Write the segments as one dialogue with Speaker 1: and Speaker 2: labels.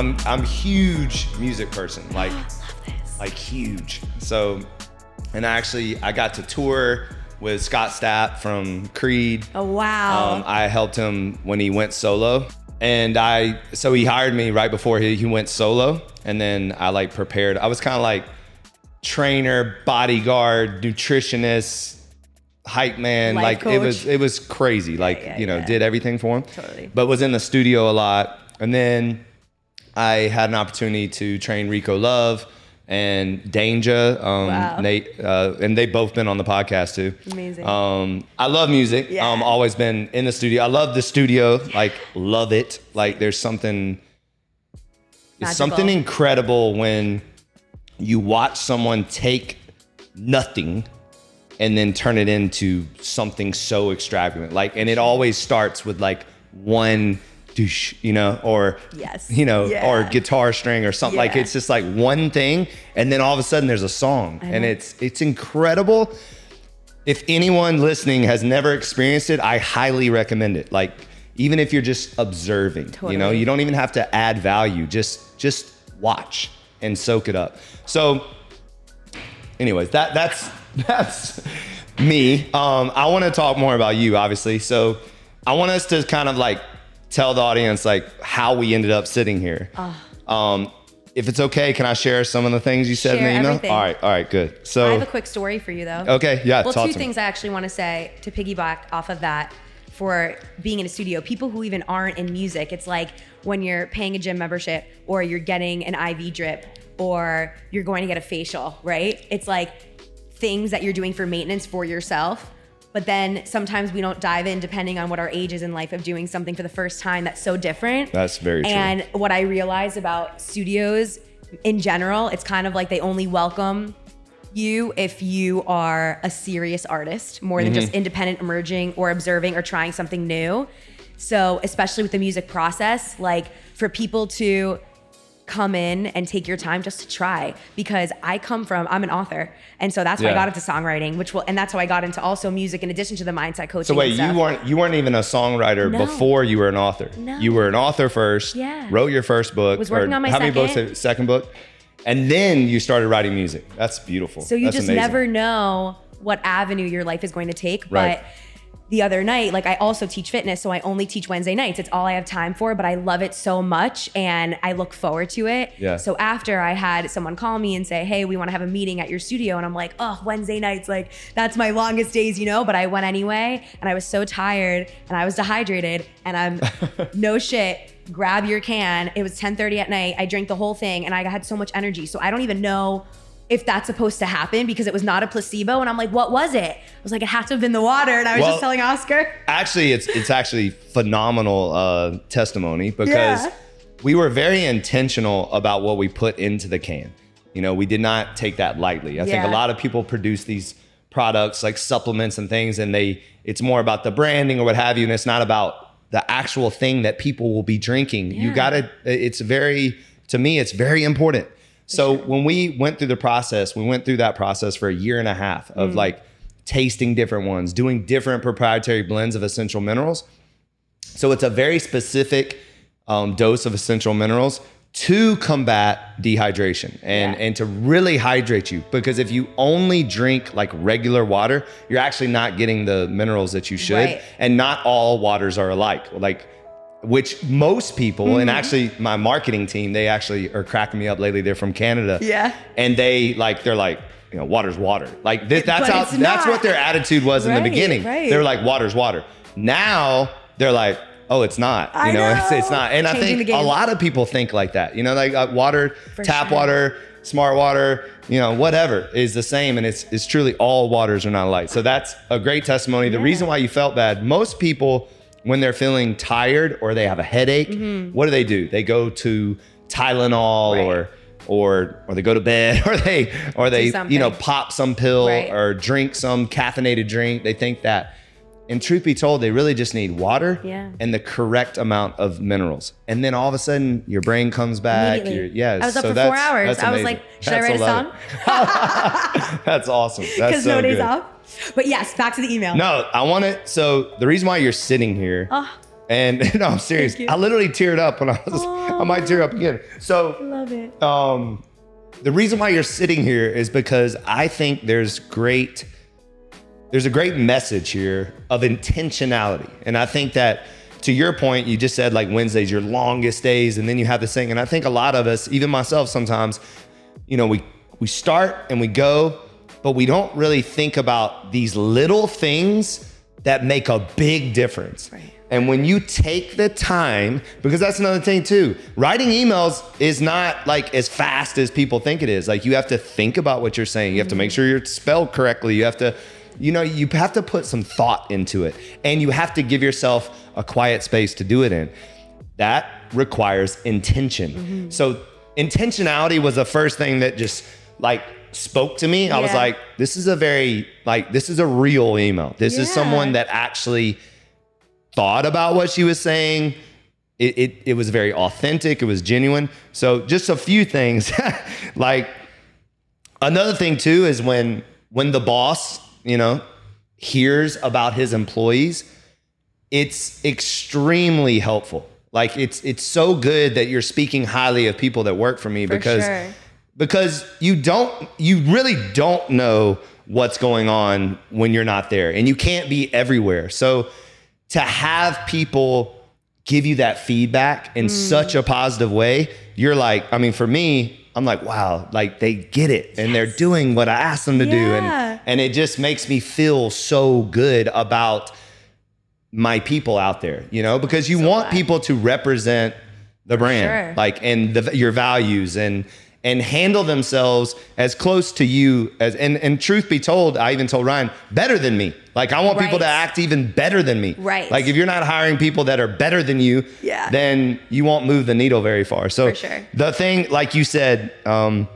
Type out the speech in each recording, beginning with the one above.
Speaker 1: I'm I'm huge music person, like like huge. So, and actually, I got to tour with Scott Stapp from Creed.
Speaker 2: Oh wow.
Speaker 1: Um, I helped him when he went solo, and I so he hired me right before he, he went solo, and then I like prepared. I was kind of like trainer, bodyguard, nutritionist, hype man.
Speaker 2: Life
Speaker 1: like it was it was crazy. Like
Speaker 2: yeah,
Speaker 1: you know,
Speaker 2: yeah.
Speaker 1: did everything for him.
Speaker 2: Totally.
Speaker 1: But was in the studio a lot, and then I had an opportunity to train Rico Love. And Danja, um,
Speaker 2: Wow.
Speaker 1: Nate, uh, and they've both been on the podcast too.
Speaker 2: Amazing.
Speaker 1: Um, I love music.
Speaker 2: Yeah.
Speaker 1: Um, always been in the studio. I love the studio. Like, love it. Like, there's something. It's something incredible when you watch someone take nothing and then turn it into something so extravagant. Like, and it always starts with like one douche, you know, or
Speaker 2: Yes.
Speaker 1: you know,
Speaker 2: Yeah.
Speaker 1: or guitar string or something. Like, it's just like one thing, and then all of a sudden there's a song, and it's it's incredible if anyone listening has never experienced it, I highly recommend it. Like even if you're just observing, you know, you don't even have to add value. Just just watch and soak it up. So anyways, that that's that's me. Um I want to talk more about you obviously. So I want us to kind of like tell the audience like how we ended up sitting here. Um if it's okay, can I share some of the things you said in the email?
Speaker 2: everything.
Speaker 1: All right, all right, good. So
Speaker 2: I have a quick story for you though.
Speaker 1: Okay, yeah,
Speaker 2: Well, two
Speaker 1: to me.
Speaker 2: things I actually want to say to piggyback off of that for being in a studio. People who even aren't in music, it's like when you're paying a gym membership or you're getting an IV drip or you're going to get a facial, right? It's like things that you're doing for maintenance for yourself. But then sometimes we don't dive in depending on what our age is in life of doing something for the first time that's so different.
Speaker 1: That's very true.
Speaker 2: And what I realize about studios in general, it's kind of like they only welcome you if you are a serious artist more than
Speaker 1: Mm-hmm.
Speaker 2: just independent emerging or observing or trying something new. So, especially with the music process, like for people to come in and take your time just to try because I come from I'm an author and so that's why I got into songwriting which will and that's how I got into also music in addition to the mindset coaching
Speaker 1: So wait, you weren't you weren't even a songwriter
Speaker 2: No.
Speaker 1: before you were an author.
Speaker 2: No.
Speaker 1: You were an author first.
Speaker 2: Yeah.
Speaker 1: Wrote your first book.
Speaker 2: Was working
Speaker 1: or
Speaker 2: on my
Speaker 1: how many books?
Speaker 2: second.
Speaker 1: Second book, and then you started writing music. That's beautiful.
Speaker 2: So you
Speaker 1: That's
Speaker 2: just
Speaker 1: amazing.
Speaker 2: never know what avenue your life is going to take.
Speaker 1: Right.
Speaker 2: But the other night, like I also teach fitness, so I only teach Wednesday nights. It's all I have time for, but I love it so much and I look forward to it.
Speaker 1: Yeah.
Speaker 2: So after I had someone call me and say, Hey, we want to have a meeting at your studio. And I'm like, Oh, Wednesday nights, like that's my longest days, you know? But I went anyway and I was so tired and I was dehydrated and I'm no shit. Grab your can. It was 10:30 at night. I drank the whole thing and I had so much energy. So I don't even know if that's supposed to happen because it was not a placebo. And I'm like, what was it? I was like, it had to have been the water. And I was
Speaker 1: Well-
Speaker 2: just telling Oscar.
Speaker 1: Actually, it's it's actually phenomenal uh, testimony because
Speaker 2: Yeah.
Speaker 1: we were very intentional about what we put into the can. You know, we did not take that lightly. I think a lot of people produce these products like supplements and things, and they it's more about the branding or what have you, and it's not about the actual thing that people will be drinking. You gotta. It's very to me, it's very important. So when we went through the process, we went through that process for a year and a half
Speaker 2: Mm.
Speaker 1: of like tasting different ones, doing different proprietary blends of essential minerals. So it's a very specific um, dose of essential minerals to combat dehydration and
Speaker 2: Yeah.
Speaker 1: and to really hydrate you. Because if you only drink like regular water, you're actually not getting the minerals that you should.
Speaker 2: Right.
Speaker 1: And not all waters are alike. Like which most people
Speaker 2: Mm-hmm.
Speaker 1: and actually my marketing team they actually are cracking me up lately. They're from canada.
Speaker 2: Yeah.
Speaker 1: and they like they're like you know water's water. Like this, that's
Speaker 2: But
Speaker 1: how that's
Speaker 2: not.
Speaker 1: what their attitude was in the beginning.
Speaker 2: right.
Speaker 1: they were like water's water. Now they're like oh it's not. You
Speaker 2: I
Speaker 1: know, It's, it's not. And i think a lot of people think like that. You know like uh, water
Speaker 2: For
Speaker 1: tap
Speaker 2: sure.
Speaker 1: water smart water you know whatever is the same. And it's it's truly all waters are not alike so that's a great testimony. The
Speaker 2: Yeah.
Speaker 1: reason why you felt bad most people when they're feeling tired or they have a headache
Speaker 2: Mm-hmm.
Speaker 1: what do they do they go to tylenol
Speaker 2: Right.
Speaker 1: or or or they go to bed or they or they you know pop some pill
Speaker 2: Right.
Speaker 1: or drink some caffeinated drink they think that and truth be told they really just need water
Speaker 2: Yeah.
Speaker 1: and the correct amount of minerals and then all of a sudden your brain comes back you're, yes
Speaker 2: I was up
Speaker 1: so
Speaker 2: for
Speaker 1: that's-
Speaker 2: four hours.
Speaker 1: that's
Speaker 2: I was like, should I write a song?
Speaker 1: that's awesome that's
Speaker 2: Because
Speaker 1: so
Speaker 2: no days
Speaker 1: good.
Speaker 2: off. But yes, back to the email.
Speaker 1: no i want it. so the reason why you're sitting here
Speaker 2: Oh,
Speaker 1: And no, I'm serious. I literally teared up when I was. I might tear up again. So
Speaker 2: Love it.
Speaker 1: um, the reason why you're sitting here is because I think there's great there's a great message here of intentionality. And I think that to your point, you just said like Wednesday's your longest days, and then you have this thing. And I think a lot of us, even myself sometimes, you know, we we start and we go, but we don't really think about these little things that make a big difference.
Speaker 2: Right.
Speaker 1: And when you take the time, because that's another thing too, writing emails is not like as fast as people think it is. Like you have to think about what you're saying. You have to make mm-hmm. sure you're spelled correctly. You have to, you know, you have to put some thought into it. And you have to give yourself a quiet space to do it in. That requires intention. Mm-hmm. So intentionality was the first thing that just like spoke to me. I was like, this is a very like this is a real email. This is someone that actually thought about what she was saying. It, it, it was very authentic. It was genuine. So just a few things. like another thing too is when when the boss, you know, hears about his employees, it's extremely helpful. Like it's it's so good that you're speaking highly of people that work for me
Speaker 2: For
Speaker 1: because
Speaker 2: sure.
Speaker 1: because you don't you really don't know what's going on when you're not there and you can't be everywhere so to have people give you that feedback in mm. such a positive way you're like i mean for me i'm like wow like they get it. And they're doing what i asked them to do. And and it just makes me feel so good about my people out there you know? Because you want
Speaker 2: glad.
Speaker 1: people to represent the brand
Speaker 2: sure.
Speaker 1: like and the, your values. And and handle themselves as close to you as and and truth be told i even told ryan better than me like i want people to act even better than me
Speaker 2: Right.
Speaker 1: like if you're not hiring people that are better than you
Speaker 2: Yeah.
Speaker 1: then you won't move the needle very far so
Speaker 2: For sure.
Speaker 1: the thing like you said um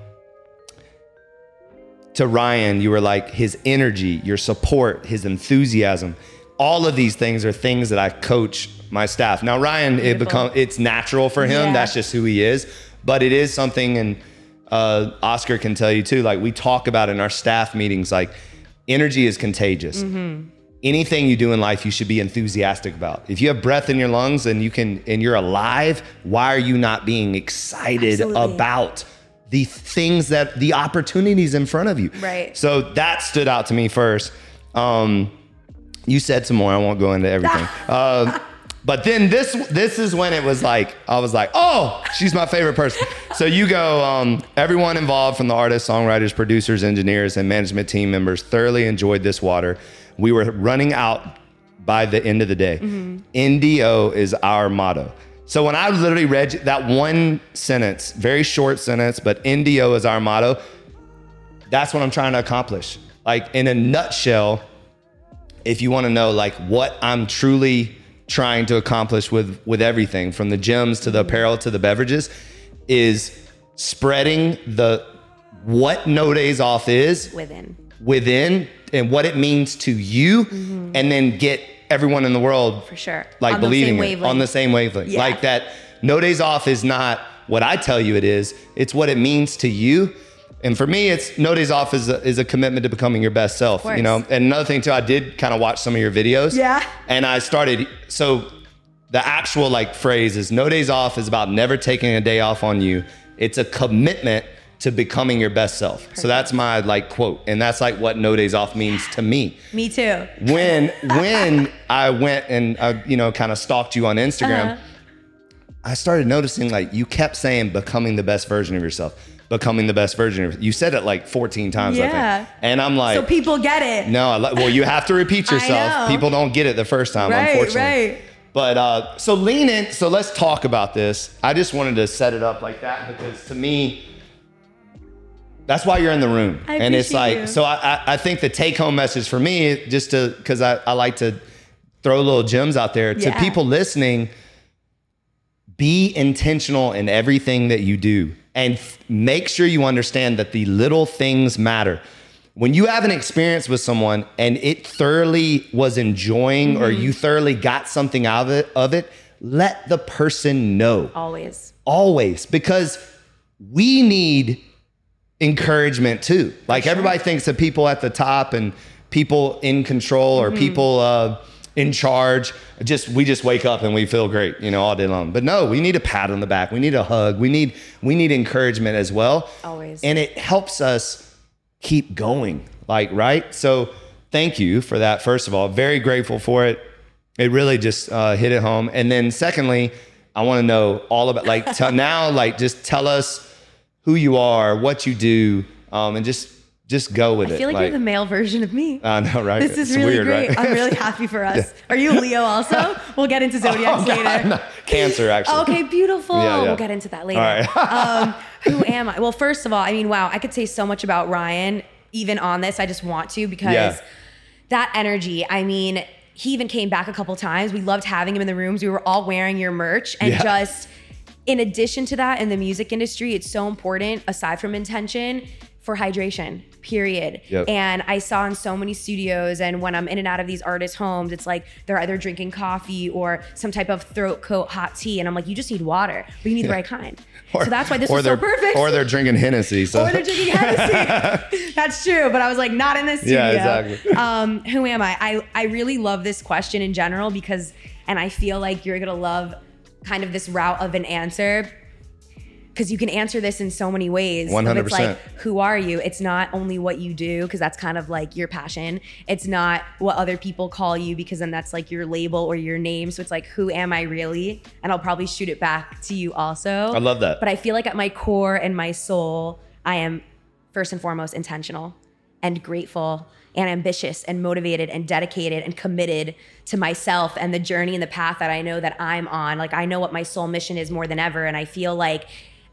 Speaker 1: to Ryan, you were like his energy, your support, his enthusiasm. All of these things are things that I coach my staff. Now Ryan, it become it's natural for him.
Speaker 2: Yeah.
Speaker 1: That's just who he is. But it is something, and uh, Oscar can tell you too. Like we talk about in our staff meetings, like energy is contagious.
Speaker 2: Mm-hmm.
Speaker 1: Anything you do in life, you should be enthusiastic about. If you have breath in your lungs and you can and you're alive, why are you not being excited
Speaker 2: Absolutely.
Speaker 1: about the things that the opportunities in front of you?
Speaker 2: Right.
Speaker 1: So that stood out to me first. Um, you said some more. I won't go into everything. uh, but then this this is when it was like I was like, oh, she's my favorite person. So you go. Um, everyone involved, from the artists, songwriters, producers, engineers, and management team members, thoroughly enjoyed this water. We were running out by the end of the day. NDO is our motto. So when I literally read that one sentence, very short sentence, but NDO is our motto that's what I'm trying to accomplish. Like in a nutshell, if you want to know like what I'm truly trying to accomplish with with everything from the gyms to the apparel to the beverages is spreading the what no days off is
Speaker 2: Within.
Speaker 1: within and what it means to you mm-hmm. and then get everyone in the world
Speaker 2: For sure.
Speaker 1: like
Speaker 2: On
Speaker 1: believing it on the same wavelength.
Speaker 2: Yeah.
Speaker 1: Like that no days off is not what I tell you it is. It's what it means to you. And for me, it's no days off is a, is a commitment to becoming your best self. You know, and another thing too, I did kind of watch some of your videos.
Speaker 2: Yeah.
Speaker 1: And I started so the actual like phrase is no days off is about never taking a day off on you. It's a commitment to becoming your best self. So that's my like quote, and that's like what no days off means to me
Speaker 2: Me too.
Speaker 1: when when I went and uh, you know kind of stalked you on Instagram,
Speaker 2: Uh-huh.
Speaker 1: I started noticing like you kept saying becoming the best version of yourself, becoming the best version of you said it like 14 times I think. And I'm like
Speaker 2: So people get it.
Speaker 1: no, I li- well you have to repeat yourself. People don't get it the first time
Speaker 2: Right,
Speaker 1: unfortunately.
Speaker 2: right.
Speaker 1: But uh, so lean in. So let's talk about this. I just wanted to set it up like that because to me, that's why you're in the room.
Speaker 2: I
Speaker 1: and it's like,
Speaker 2: you.
Speaker 1: so I, I, I think the take home message for me, just to, because I, I like to throw little gems out there to people listening, be intentional in everything that you do and f- make sure you understand that the little things matter. When you have an experience with someone and it thoroughly was enjoying or
Speaker 2: Mm-hmm.
Speaker 1: you thoroughly got something out of it, of it, let the person know
Speaker 2: Always.
Speaker 1: always because we need encouragement too. Like everybody thinks that people at the top and people in control or people uh, in charge. Just we just wake up and we feel great, you know, all day long. But no, we need a pat on the back. We need a hug. We need we need encouragement as well.
Speaker 2: Always.
Speaker 1: And it helps us keep going. Like, right? So thank you for that, first of all. Very grateful for it. It really just uh, hit it home. And then secondly, I want to know all about like tell, now, like just tell us who you are, what you do, um, and just just go with it.
Speaker 2: I
Speaker 1: it.
Speaker 2: feel like, you're the male version of me.
Speaker 1: I know, right?
Speaker 2: This is
Speaker 1: It's
Speaker 2: really
Speaker 1: weird,
Speaker 2: great.
Speaker 1: right?
Speaker 2: I'm really happy for us. Are you a Leo also? We'll get into zodiacs
Speaker 1: Oh, God,
Speaker 2: later.
Speaker 1: no. Cancer, actually.
Speaker 2: Okay, beautiful.
Speaker 1: Yeah, yeah.
Speaker 2: We'll get into that later.
Speaker 1: All right.
Speaker 2: um, who am I? Well, first of all, I mean, wow, I could say so much about Ryan, even on this. I just want to because
Speaker 1: Yeah.
Speaker 2: that energy, I mean, he even came back a couple times. We loved having him in the rooms. We were all wearing your merch and
Speaker 1: Yeah.
Speaker 2: just in addition to that, in the music industry, it's so important, aside from intention, for hydration, period.
Speaker 1: Yep.
Speaker 2: And I saw in so many studios, and when I'm in and out of these artists' homes, it's like they're either drinking coffee or some type of throat coat hot tea. And I'm like, you just need water, but you need the right kind. so that's why this
Speaker 1: or
Speaker 2: was so perfect.
Speaker 1: Or they're drinking Hennessy. So
Speaker 2: Or they're drinking Hennessy. That's true, but I was like, not in this studio.
Speaker 1: Yeah, exactly.
Speaker 2: Um, who am I? I I really love this question in general because, and I feel like you're gonna love kind of this route of an answer because you can answer this in so many ways. Of It's
Speaker 1: 100%.
Speaker 2: like, who are you? It's not only what you do because that's kind of like your passion. It's not what other people call you because then that's like your label or your name. So it's like, who am I really? And I'll probably shoot it back to you also.
Speaker 1: I love that.
Speaker 2: But I feel like at my core and my soul, I am first and foremost intentional and grateful and ambitious and motivated and dedicated and committed to myself and the journey and the path that I know that I'm on. Like I know what my soul mission is more than ever. And I feel like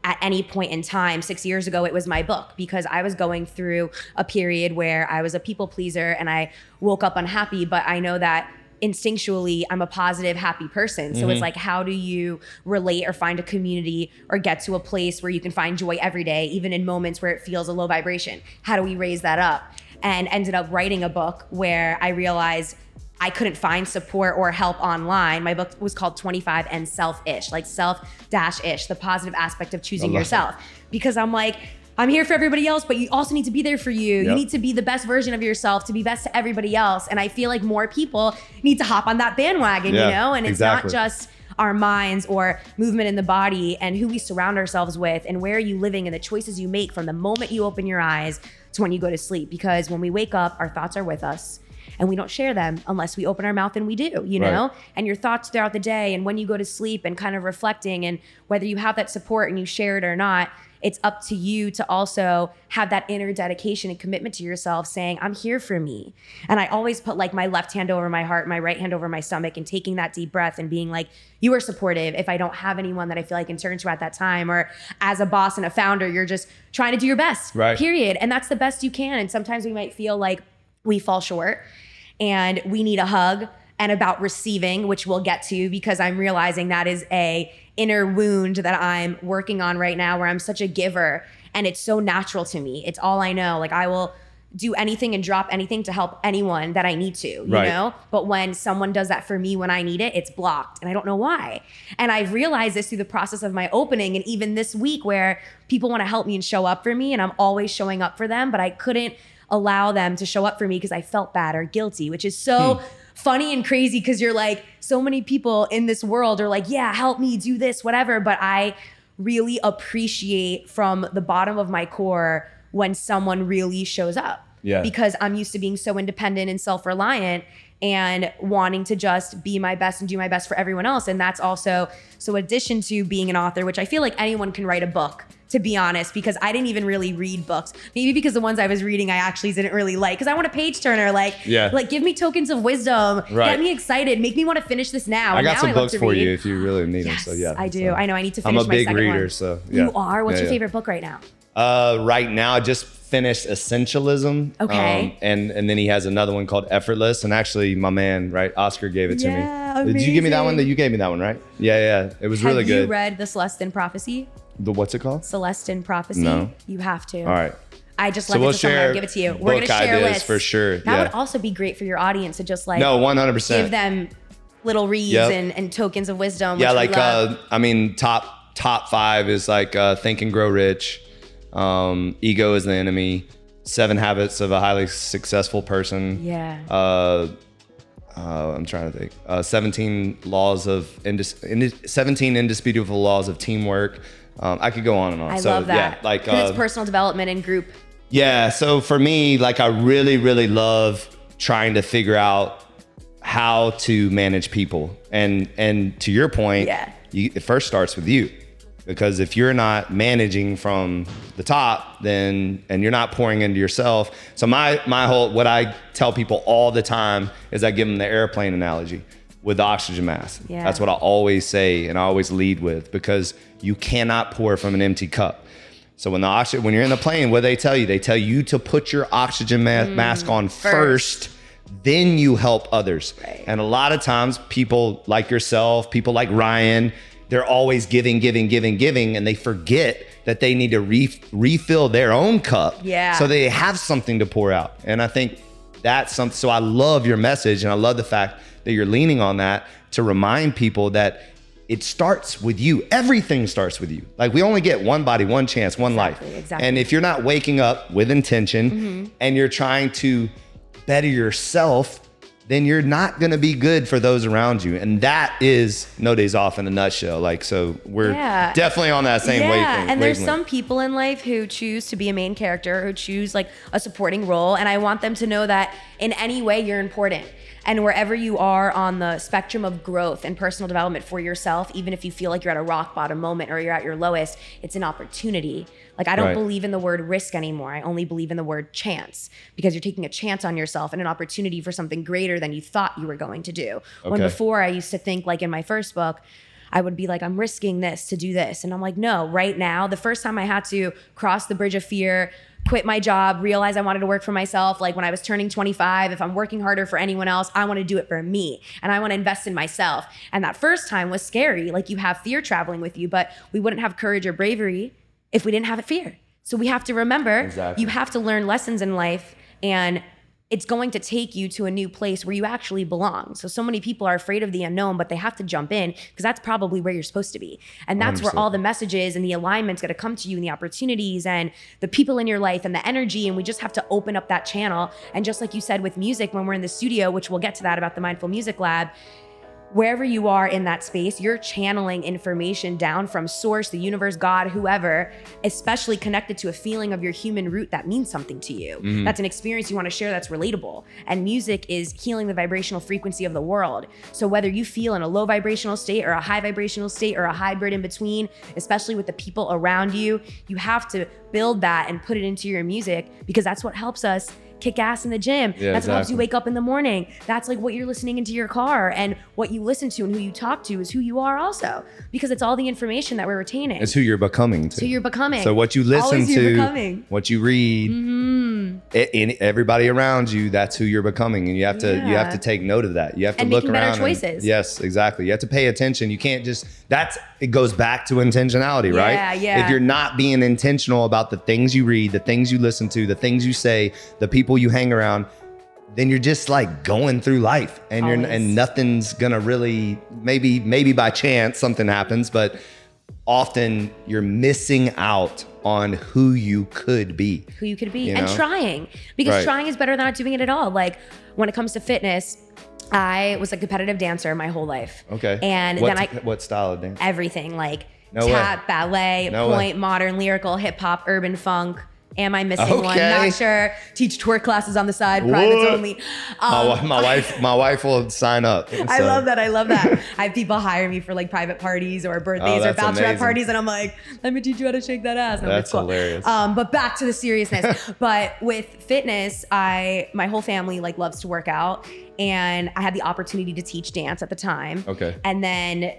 Speaker 2: at any point in time, six years ago, it was my book because I was going through a period where I was a people pleaser and I woke up unhappy. But I know that instinctually I'm a positive, happy person. So it's mm-hmm. like, how do you relate or find a community or get to a place where you can find joy every day, even in moments where it feels a low vibration? How do we raise that up? And ended up writing a book where I realized I couldn't find support or help online. My book was called 25 and self-ish, like self dash ish, the positive aspect of choosing yourself. Because I'm like, I'm here for everybody else, but you also need to be there for you. You need to be the best version of yourself to be best to everybody else. And I feel like more people need to hop on that bandwagon,
Speaker 1: Yeah,
Speaker 2: you know? And it's
Speaker 1: exactly.
Speaker 2: not just our minds or movement in the body and who we surround ourselves with and where are you living and the choices you make from the moment you open your eyes to when you go to sleep. Because when we wake up, our thoughts are with us and we don't share them unless we open our mouth and we do, you know?
Speaker 1: Right.
Speaker 2: And your thoughts throughout the day and when you go to sleep and kind of reflecting and whether you have that support and you share it or not, it's up to you to also have that inner dedication and commitment to yourself saying, I'm here for me. And I always put like my left hand over my heart, my right hand over my stomach, and taking that deep breath and being like, you are supportive. If I don't have anyone that I feel I can turn to at that time, or as a boss and a founder, you're just trying to do your best.
Speaker 1: Right.
Speaker 2: Period. And that's the best you can. And sometimes we might feel like we fall short. And we need a hug and about receiving which we'll get to because i'm realizing that is a inner wound that i'm working on right now where i'm such a giver and it's so natural to me. It's all i know. Like i will do anything and drop anything to help anyone that i need to you
Speaker 1: Right.
Speaker 2: know? But when someone does that for me when i need it it's blocked and i don't know why. And i've realized this through the process of my opening and even this week where people want to help me and show up for me and i'm always showing up for them but i couldn't allow them to show up for me because I felt bad or guilty, which is so hmm. funny and crazy because you're like, so many people in this world are like, yeah, help me do this, whatever. But I really appreciate from the bottom of my core when someone really shows up.
Speaker 1: Yeah.
Speaker 2: Because I'm used to being so independent and self reliant and wanting to just be my best and do my best for everyone else. And that's also, so addition to being an author, which I feel like anyone can write a book, to be honest, because I didn't even really read books. Maybe because the ones I was reading I actually didn't really like. Because I want a page turner, like,
Speaker 1: Yeah.
Speaker 2: like give me tokens of wisdom,
Speaker 1: Right.
Speaker 2: get me excited, make me want to finish this now.
Speaker 1: I got
Speaker 2: now
Speaker 1: some
Speaker 2: love
Speaker 1: books for
Speaker 2: read.
Speaker 1: you if you really need
Speaker 2: Yes,
Speaker 1: them. So yeah,
Speaker 2: I do.
Speaker 1: so.
Speaker 2: I know. I need to finish
Speaker 1: I'm
Speaker 2: a
Speaker 1: big reader,
Speaker 2: one.
Speaker 1: so yeah.
Speaker 2: You are. What's
Speaker 1: Yeah,
Speaker 2: your favorite book right now?
Speaker 1: Uh, right now, I just finished Essentialism.
Speaker 2: Okay.
Speaker 1: Um, and and then he has another one called Effortless. And actually, my man, right, Oscar gave it to
Speaker 2: Yeah,
Speaker 1: me. Did you give me that one? That you gave me that one, right? Yeah, yeah. It was really good.
Speaker 2: Have you read The Celestine Prophecy?
Speaker 1: the what's it called?
Speaker 2: Celestine Prophecy?
Speaker 1: No.
Speaker 2: You have to.
Speaker 1: All right.
Speaker 2: I just
Speaker 1: So
Speaker 2: lent
Speaker 1: we'll
Speaker 2: it to
Speaker 1: share
Speaker 2: I'll give it to you. We're gonna share
Speaker 1: ideas
Speaker 2: lists
Speaker 1: for sure,
Speaker 2: That
Speaker 1: yeah.
Speaker 2: would also be great for your audience to just like
Speaker 1: No, 100%.
Speaker 2: give them little reads
Speaker 1: Yep.
Speaker 2: and, and tokens of wisdom.
Speaker 1: yeah, like uh, I mean, top top five is like uh, Think and Grow Rich, um, Ego is the Enemy, Seven Habits of a Highly Successful Person.
Speaker 2: yeah.
Speaker 1: Uh, uh, I'm trying to think. Uh, 17 laws of indis- indis- 17 indisputable laws of teamwork. Um, I could go on and on.
Speaker 2: I
Speaker 1: so,
Speaker 2: love that.
Speaker 1: Yeah, like uh,
Speaker 2: it's personal development and group.
Speaker 1: yeah. So for me, like I really, really love trying to figure out how to manage people. And and to your point,
Speaker 2: Yeah.
Speaker 1: you, it first starts with you. Because if you're not managing from the top, then and you're not pouring into yourself. So my my whole what I tell people all the time is I give them the airplane analogy with the oxygen mask.
Speaker 2: Yeah.
Speaker 1: That's what I always say and I always lead with because you cannot pour from an empty cup. So when the oxygen, when you're in the plane, what do they tell you? They tell you to put your oxygen ma- mm, mask on first, then you help others.
Speaker 2: Right.
Speaker 1: And a lot of times, people like yourself, people like Ryan, they're always giving, giving, giving, giving, and they forget that they need to re- refill their own cup.
Speaker 2: Yeah.
Speaker 1: So they have something to pour out. And I think that's something. So I love your message, and I love the fact that you're leaning on that to remind people that it starts with you. Everything starts with you. Like we only get one body, one chance, one
Speaker 2: Exactly,
Speaker 1: life.
Speaker 2: exactly.
Speaker 1: And if you're not waking up with intention mm-hmm. and you're trying to better yourself, then you're not going to be good for those around you. And that is no days off in a nutshell. Like, so we're
Speaker 2: Yeah.
Speaker 1: definitely on that same
Speaker 2: yeah,
Speaker 1: wavelength.
Speaker 2: and there's
Speaker 1: wavelength.
Speaker 2: some people in life who choose to be a main character, who choose like a supporting role, and I want them to know that in any way you're important. And wherever you are on the spectrum of growth and personal development for yourself, even if you feel like you're at a rock bottom moment or you're at your lowest, it's an opportunity. Like I don't
Speaker 1: Right.
Speaker 2: believe in the word risk anymore. I only believe in the word chance because you're taking a chance on yourself and an opportunity for something greater than you thought you were going to do. When before I used to think like in my first book, I would be like, I'm risking this to do this. And I'm like, no, right now, the first time I had to cross the bridge of fear, quit my job, realize I wanted to work for myself, like when I was turning 25, if I'm working harder for anyone else, I want to do it for me and I want to invest in myself. And that first time was scary. Like you have fear traveling with you, but we wouldn't have courage or bravery if we didn't have fear. So we have to remember
Speaker 1: Exactly.
Speaker 2: you have to learn lessons in life and it's going to take you to a new place where you actually belong. So so many people are afraid of the unknown, but they have to jump in because that's probably where you're supposed to be. And that's where
Speaker 1: 100%.
Speaker 2: all the messages and the alignment's going to come to you and the opportunities and the people in your life and the energy and we just have to open up that channel. And just like you said with music when we're in the studio, which we'll get to that about the Mindful Music Lab, wherever you are in that space, you're channeling information down from source, the universe, God, whoever, especially connected to a feeling of your human root that means something to you.
Speaker 1: Mm-hmm.
Speaker 2: That's an experience you want to share that's relatable. And music is healing the vibrational frequency of the world. So whether you feel in a low vibrational state or a high vibrational state or a hybrid in between, especially with the people around you, you have to build that and put it into your music because that's what helps us kick ass in the gym.
Speaker 1: Yeah,
Speaker 2: that's what helps you wake up in the morning. That's like what you're listening into your car and what you listen to and who you talk to is who you are also because it's all the information that we're retaining.
Speaker 1: It's who you're becoming to.
Speaker 2: who you're becoming.
Speaker 1: So what you listen
Speaker 2: Always who you're
Speaker 1: to.
Speaker 2: Mm-hmm.
Speaker 1: what you read, a- and everybody around you, that's who you're becoming, and you have to you have to take note of that. You have to
Speaker 2: And
Speaker 1: look
Speaker 2: making better
Speaker 1: around. and-
Speaker 2: choices.
Speaker 1: yes, exactly. You have to pay attention. You can't just. That's it goes back to intentionality, right?
Speaker 2: Yeah, yeah.
Speaker 1: If you're not being intentional about the things you read, the things you listen to, the things you say, the people you hang around. Then you're just like going through life, and you're and nothing's gonna really maybe maybe by chance something happens, but often you're missing out on who you could be.
Speaker 2: who you could be
Speaker 1: You
Speaker 2: and
Speaker 1: know?
Speaker 2: trying because
Speaker 1: Right.
Speaker 2: trying is better than not doing it at all. Like when it comes to fitness, I was a competitive dancer my whole life.
Speaker 1: Okay.
Speaker 2: And
Speaker 1: what,
Speaker 2: then I
Speaker 1: what style of dance?
Speaker 2: everything like
Speaker 1: No way.
Speaker 2: tap, ballet,
Speaker 1: No way.
Speaker 2: pointe, modern, lyrical, hip hop, urban funk. Am I missing one?
Speaker 1: Okay.
Speaker 2: Not sure. Teach twerk classes on the side, privates only.
Speaker 1: my,
Speaker 2: Um,
Speaker 1: wi- my wife, my wife will sign up.
Speaker 2: I love that. I love that. I have people hire me for like private parties or birthdays or
Speaker 1: Oh, that's
Speaker 2: bachelorette parties, and I'm like, let me teach you how to shake that ass. And
Speaker 1: That's
Speaker 2: cool.
Speaker 1: hilarious.
Speaker 2: Um, but back to the seriousness. but with fitness, I my whole family like loves to work out, and I had the opportunity to teach dance at the time.
Speaker 1: Okay.
Speaker 2: And then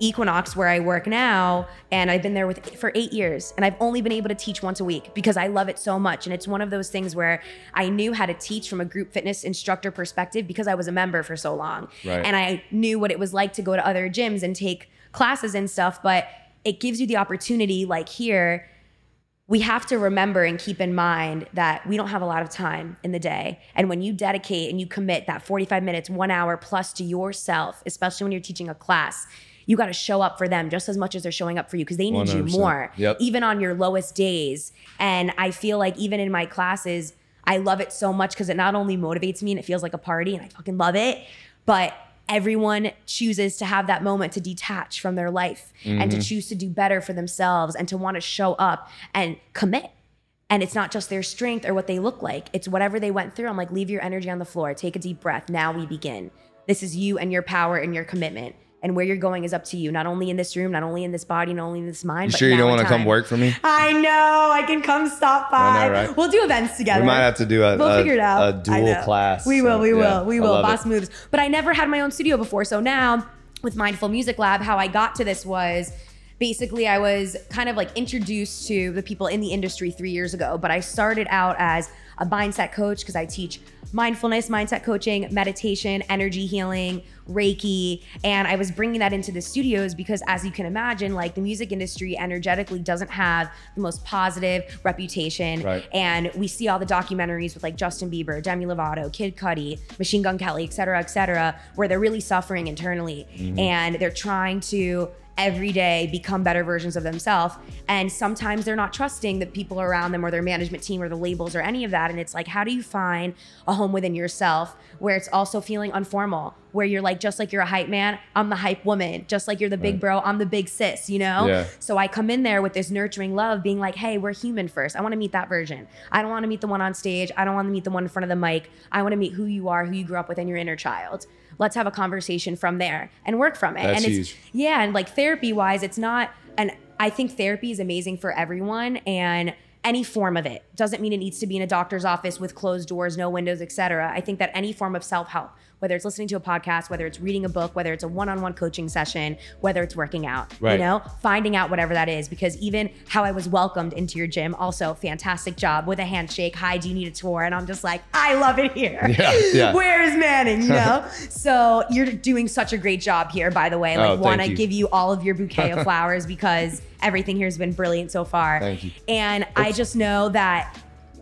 Speaker 2: Equinox, where I work now, and I've been there with for eight years, and I've only been able to teach once a week because I love it so much. And it's one of those things where I knew how to teach from a group fitness instructor perspective because I was a member for so long,
Speaker 1: Right.
Speaker 2: and I knew what it was like to go to other gyms and take classes and stuff. But it gives you the opportunity, like here, we have to remember and keep in mind that we don't have a lot of time in the day. And when you dedicate and you commit that 45 minutes, one hour plus to yourself, especially when you're teaching a class, you got to show up for them just as much as they're showing up for you because they need you
Speaker 1: 100%.
Speaker 2: more,
Speaker 1: Yep.
Speaker 2: even on your lowest days. And I feel like even in my classes, I love it so much because it not only motivates me and it feels like a party and I fucking love it, but everyone chooses to have that moment to detach from their life and to choose to do better for themselves and to want to show up and commit. And it's not just their strength or what they look like, it's whatever they went through. I'm like, leave your energy on the floor, take a deep breath. Now we begin. This is you and your power and your commitment. And where you're going is up to you, not only in this room, not only in this body, not only in this mind.
Speaker 1: You sure you don't want to come work for me?
Speaker 2: I know. I can come stop by.
Speaker 1: Know, right?
Speaker 2: We'll do events together.
Speaker 1: We might have to do a,
Speaker 2: We'll
Speaker 1: a,
Speaker 2: figure it out.
Speaker 1: a dual class.
Speaker 2: We will.
Speaker 1: So,
Speaker 2: We will.
Speaker 1: yeah,
Speaker 2: we will. Boss
Speaker 1: it.
Speaker 2: moves. But I never had my own studio before. So now with Mindful Music Lab, how I got to this was basically I was kind of like introduced to the people in the industry three years ago. But I started out as a mindset coach because I teach mindfulness, mindset coaching, meditation, energy healing, Reiki. And I was bringing that into the studios because, as you can imagine, like the music industry energetically doesn't have the most positive reputation.
Speaker 1: Right.
Speaker 2: And we see all the documentaries with like Justin Bieber, Demi Lovato, Kid Cudi, Machine Gun Kelly, et cetera, et cetera, where they're really suffering internally mm-hmm. and they're trying to every day become better versions of themselves. And sometimes they're not trusting the people around them or their management team or the labels or any of that. And it's like, how do you find a home within yourself where it's also feeling unformal, where you're like, just like you're a hype man, I'm the hype woman. Just like you're the big
Speaker 1: Right.
Speaker 2: bro, I'm the big sis, you know?
Speaker 1: Yeah.
Speaker 2: So I come in there with this nurturing love, being like, hey, we're human first. I want to meet that version. I don't want to meet the one on stage. I don't want to meet the one in front of the mic. I want to meet who you are, who you grew up with, and your inner child. Let's have a conversation from there and work from it.
Speaker 1: That's
Speaker 2: and it's
Speaker 1: huge.
Speaker 2: yeah, and like therapy wise, it's not and I think therapy is amazing for everyone and any form of it doesn't mean it needs to be in a doctor's office with closed doors, no windows, etc. I think that any form of self-help, whether it's listening to a podcast, whether it's reading a book, whether it's a one-on-one coaching session, whether it's working out,
Speaker 1: Right.
Speaker 2: you know, finding out whatever that is because even how I was welcomed into your gym also fantastic job with a handshake, hi, do you need a tour? And I'm just like, I love it here.
Speaker 1: Yeah, yeah.
Speaker 2: Where's Manning, you know? so you're doing such a great job here by the way.
Speaker 1: Oh,
Speaker 2: Like
Speaker 1: thank
Speaker 2: want to give you all of your bouquet of flowers because everything here has been brilliant so far.
Speaker 1: Thank you.
Speaker 2: And I just know that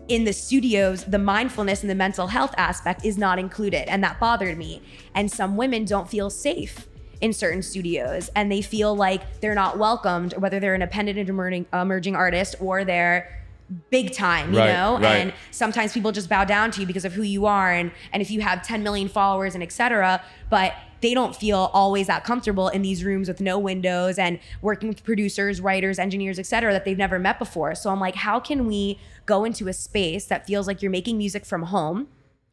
Speaker 2: in the studios, the mindfulness and the mental health aspect is not included. And that bothered me. And some women don't feel safe in certain studios and they feel like they're not welcomed, whether they're an independent emerging, emerging artist or they're big time, you
Speaker 1: Right,
Speaker 2: know?
Speaker 1: right.
Speaker 2: And sometimes people just bow down to you because of who you are and and if you have 10 million followers and etc but they don't feel always that comfortable in these rooms with no windows and working with producers writers engineers etc that they've never met before. So i'm like how can we go into a space that feels like you're making music from home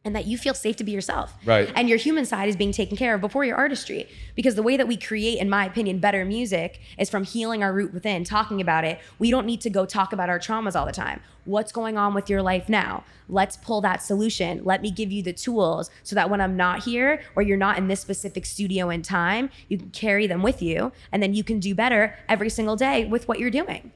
Speaker 2: and that you feel safe to be yourself.
Speaker 1: Right.
Speaker 2: And your human side is being taken care of before your artistry. Because the way that we create, in my opinion, better music is from healing our root within, talking about it. We don't need to go talk about our traumas all the time. What's going on with your life now? Let's pull that solution. Let me give you the tools so that when I'm not here or you're not in this specific studio in time, you can carry them with you and then you can do better every single day with what you're doing.